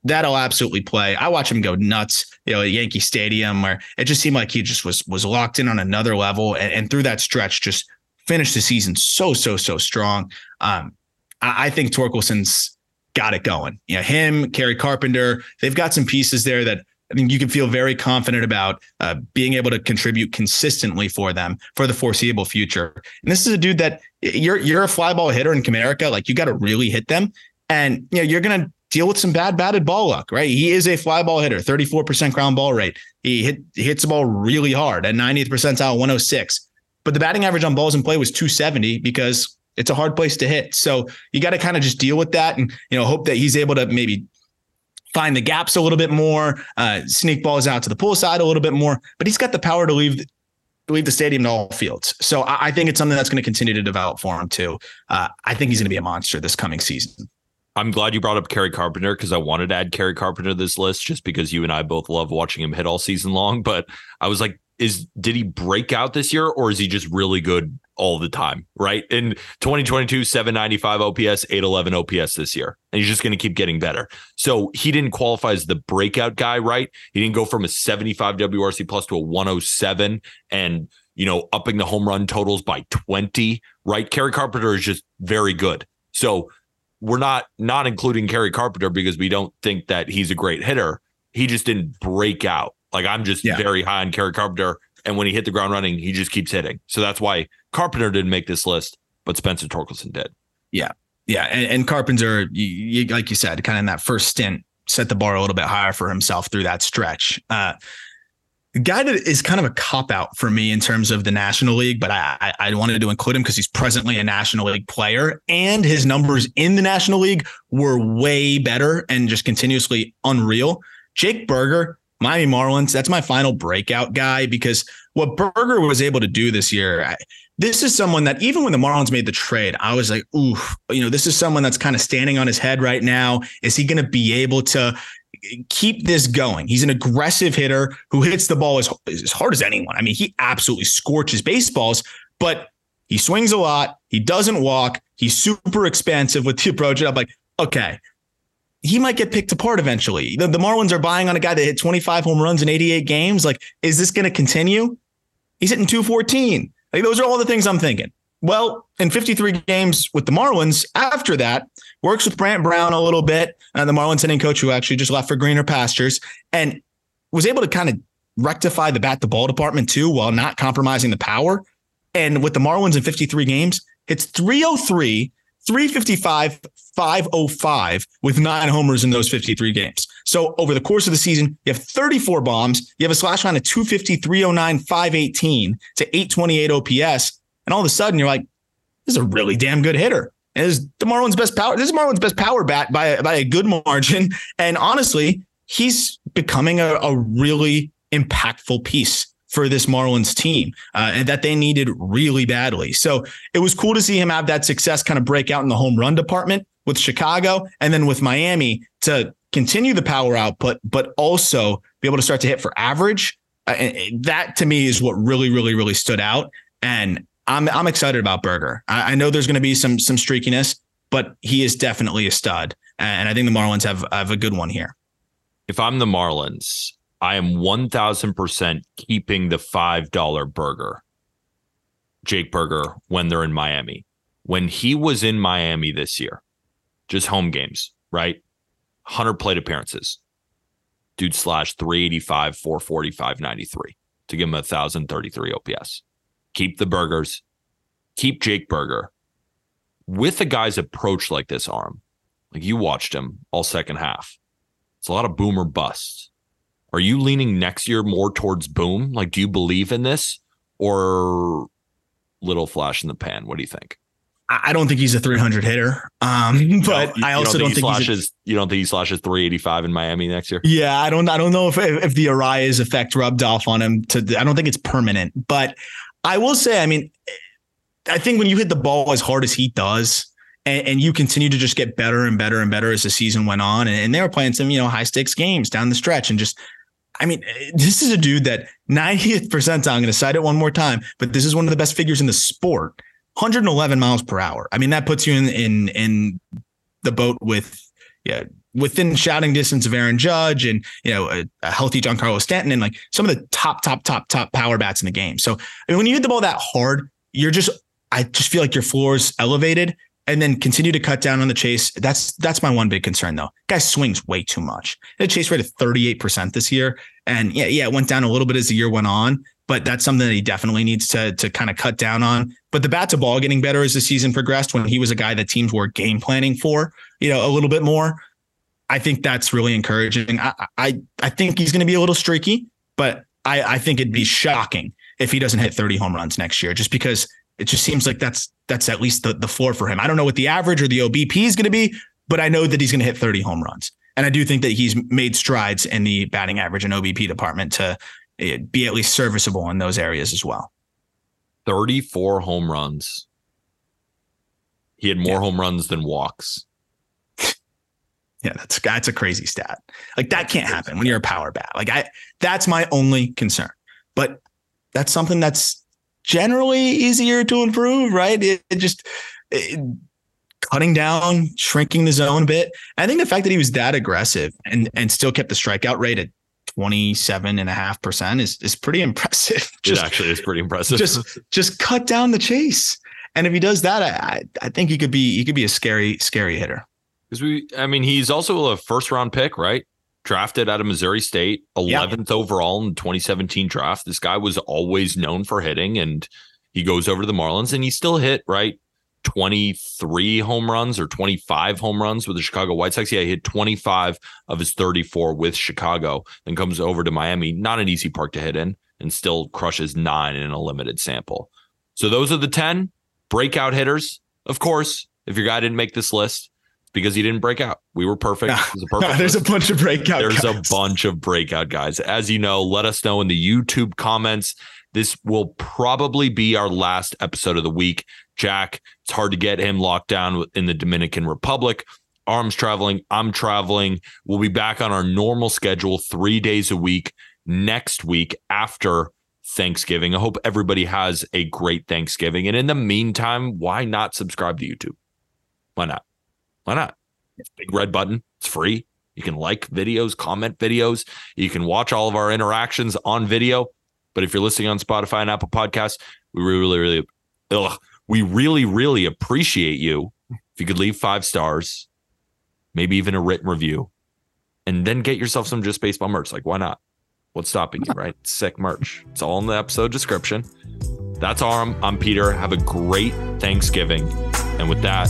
that'll absolutely play. I watch him go nuts, you know, at Yankee Stadium, where it just seemed like he just was was locked in on another level, and, and through that stretch, just finished the season so so so strong. Um, I, I think Torkelson's got it going. You know, him, Kerry Carpenter, they've got some pieces there that I think you can feel very confident about uh, being able to contribute consistently for them for the foreseeable future. And this is a dude that you're you're a fly ball hitter in Comerica, like you got to really hit them, and you know you're gonna deal with some bad batted ball luck, right? He is a fly ball hitter, 34% ground ball rate. He hit he hits the ball really hard at 90th percentile, 106. But the batting average on balls in play was 270 because it's a hard place to hit. So you got to kind of just deal with that and you know hope that he's able to maybe find the gaps a little bit more, uh, sneak balls out to the pull side a little bit more. But he's got the power to leave leave the stadium to all fields. So I, I think it's something that's going to continue to develop for him too. Uh, I think he's going to be a monster this coming season. I'm glad you brought up Kerry Carpenter because I wanted to add Kerry Carpenter to this list just because you and I both love watching him hit all season long. But I was like, is did he break out this year or is he just really good all the time? Right. In 2022, 795 OPS, 811 OPS this year. And he's just going to keep getting better. So he didn't qualify as the breakout guy, right? He didn't go from a 75 WRC plus to a 107 and you know, upping the home run totals by 20, right? Kerry Carpenter is just very good. So we're not not including Kerry Carpenter because we don't think that he's a great hitter. He just didn't break out. Like I'm just yeah. very high on Kerry Carpenter, and when he hit the ground running, he just keeps hitting. So that's why Carpenter didn't make this list, but Spencer Torkelson did. Yeah, yeah, and, and Carpenter, you, you, like you said, kind of in that first stint, set the bar a little bit higher for himself through that stretch. Uh, guy that is kind of a cop out for me in terms of the National League, but I, I, I wanted to include him because he's presently a National League player and his numbers in the National League were way better and just continuously unreal. Jake Burger, Miami Marlins, that's my final breakout guy because what Burger was able to do this year, I, this is someone that even when the Marlins made the trade, I was like, ooh, you know, this is someone that's kind of standing on his head right now. Is he going to be able to keep this going. He's an aggressive hitter who hits the ball as, as hard as anyone. I mean, he absolutely scorches baseballs, but he swings a lot. He doesn't walk. He's super expansive with the approach. I'm like, okay, he might get picked apart eventually. The, the Marlins are buying on a guy that hit 25 home runs in 88 games. Like, is this going to continue? He's hitting 214. Like, those are all the things I'm thinking. Well, in 53 games with the Marlins, after that, works with Brant Brown a little bit, uh, the Marlins hitting coach who actually just left for greener pastures, and was able to kind of rectify the bat to ball department too while not compromising the power. And with the Marlins in 53 games, hits 303, 355, 505 with nine homers in those 53 games. So over the course of the season, you have 34 bombs. You have a slash line of 250, 309, 518 to 828 OPS. And all of a sudden, you're like, this is a really damn good hitter. Is the Marlins' best power. This is Marlins' best power bat by, by a good margin. And honestly, he's becoming a, a really impactful piece for this Marlins team uh, and that they needed really badly. So it was cool to see him have that success kind of break out in the home run department. with Chicago and then with Miami to continue the power output, but also be able to start to hit for average. Uh, that to me is what really, really, really stood out. And I'm I'm excited about Burger. I, I know there's going to be some some streakiness, but he is definitely a stud. And I think the Marlins have have a good one here. If I'm the Marlins, I am 1000% keeping the $5 burger. Jake Burger, when they're in Miami. When he was in Miami this year, just home games, right? 100 plate appearances. Dude slash 385, 445, 93 to give him a 1,033 OPS. Keep the burgers. Keep Jake Burger. With a guy's approach like this arm, like you watched him all second half, it's a lot of boomer busts. Are you leaning next year more towards boom? Like, do you believe in this or little flash in the pan? What do you think? I don't think he's a 300 hitter. Um, but you, I also don't think, don't think he slashes. A, you don't think he slashes 385 in Miami next year? Yeah, I don't. I don't know if if the Arraez effect rubbed off on him. To I don't think it's permanent. But I will say, I mean, I think when you hit the ball as hard as he does, and, and you continue to just get better and better and better as the season went on, and, and they were playing some you know high stakes games down the stretch, and just I mean, this is a dude that 90th percentile. I'm going to cite it one more time, but this is one of the best figures in the sport 111 miles per hour. I mean, that puts you in in in the boat with yeah within shouting distance of Aaron Judge and you know a, a, healthy Giancarlo Stanton and like some of the top top top top power bats in the game. So I mean, when you hit the ball that hard, you're just I just feel like your floor is elevated and then continue to cut down on the chase. That's that's my one big concern though. Guy swings way too much. The chase rate of 38% this year. And yeah, yeah, it went down a little bit as the year went on but that's something that he definitely needs to to kind of cut down on. But the bat to ball getting better as the season progressed when he was a guy that teams were game planning for, you know, a little bit more. I think that's really encouraging. I I, I think he's going to be a little streaky, but I, I think it'd be shocking if he doesn't hit 30 home runs next year, just because it just seems like that's that's at least the, the floor for him. I don't know what the average or the OBP is going to be, but I know that he's going to hit 30 home runs. And I do think that he's made strides in the batting average and OBP department to eh, be at least serviceable in those areas as well. 34 home runs. He had more yeah. home runs than walks. Yeah, that's that's a crazy stat. Like that can't happen when you're a power bat. Like I that's my only concern. But that's something that's generally easier to improve, right? It, it just it, cutting down, shrinking the zone a bit. I think the fact that he was that aggressive and and still kept the strikeout rate at 27 and a half percent is is pretty impressive. just, it actually is pretty impressive. Just just cut down the chase. And if he does that, I I think he could be he could be a scary, scary hitter. Because we I mean, he's also a first round pick, right? Drafted out of Missouri State, 11th overall in the 2017 draft. This guy was always known for hitting, and he goes over to the Marlins and he still hit, right? 23 home runs or 25 home runs with the Chicago White Sox. Yeah, he hit 25 of his 34 with Chicago, then comes over to Miami. Not an easy park to hit in, and still crushes nine in a limited sample. So those are the 10 breakout hitters. Of course, if your guy didn't make this list, because he didn't break out. We were perfect. A perfect there's a bunch of breakout. There's guys. a bunch of breakout guys. As you know, let us know in the YouTube comments. This will probably be our last episode of the week. Jack, it's hard to get him locked down in the Dominican Republic. Aram's traveling, I'm traveling. We'll be back on our normal schedule three days a week next week after Thanksgiving. I hope everybody has a great Thanksgiving. And in the meantime, why not subscribe to YouTube? Why not? Why not? Big red button. It's free. You can like videos, comment videos. You can watch all of our interactions on video. But if you're listening on Spotify and Apple Podcasts, we really, really, ugh, we really, really appreciate you if you could leave five stars, maybe even a written review, and then get yourself some just baseball merch. Like, why not? What's stopping you, right? Sick merch. It's all in the episode description. That's all. I'm, I'm Peter. Have a great Thanksgiving. And with that,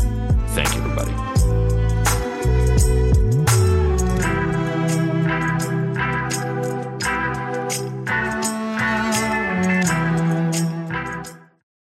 thank you, everybody.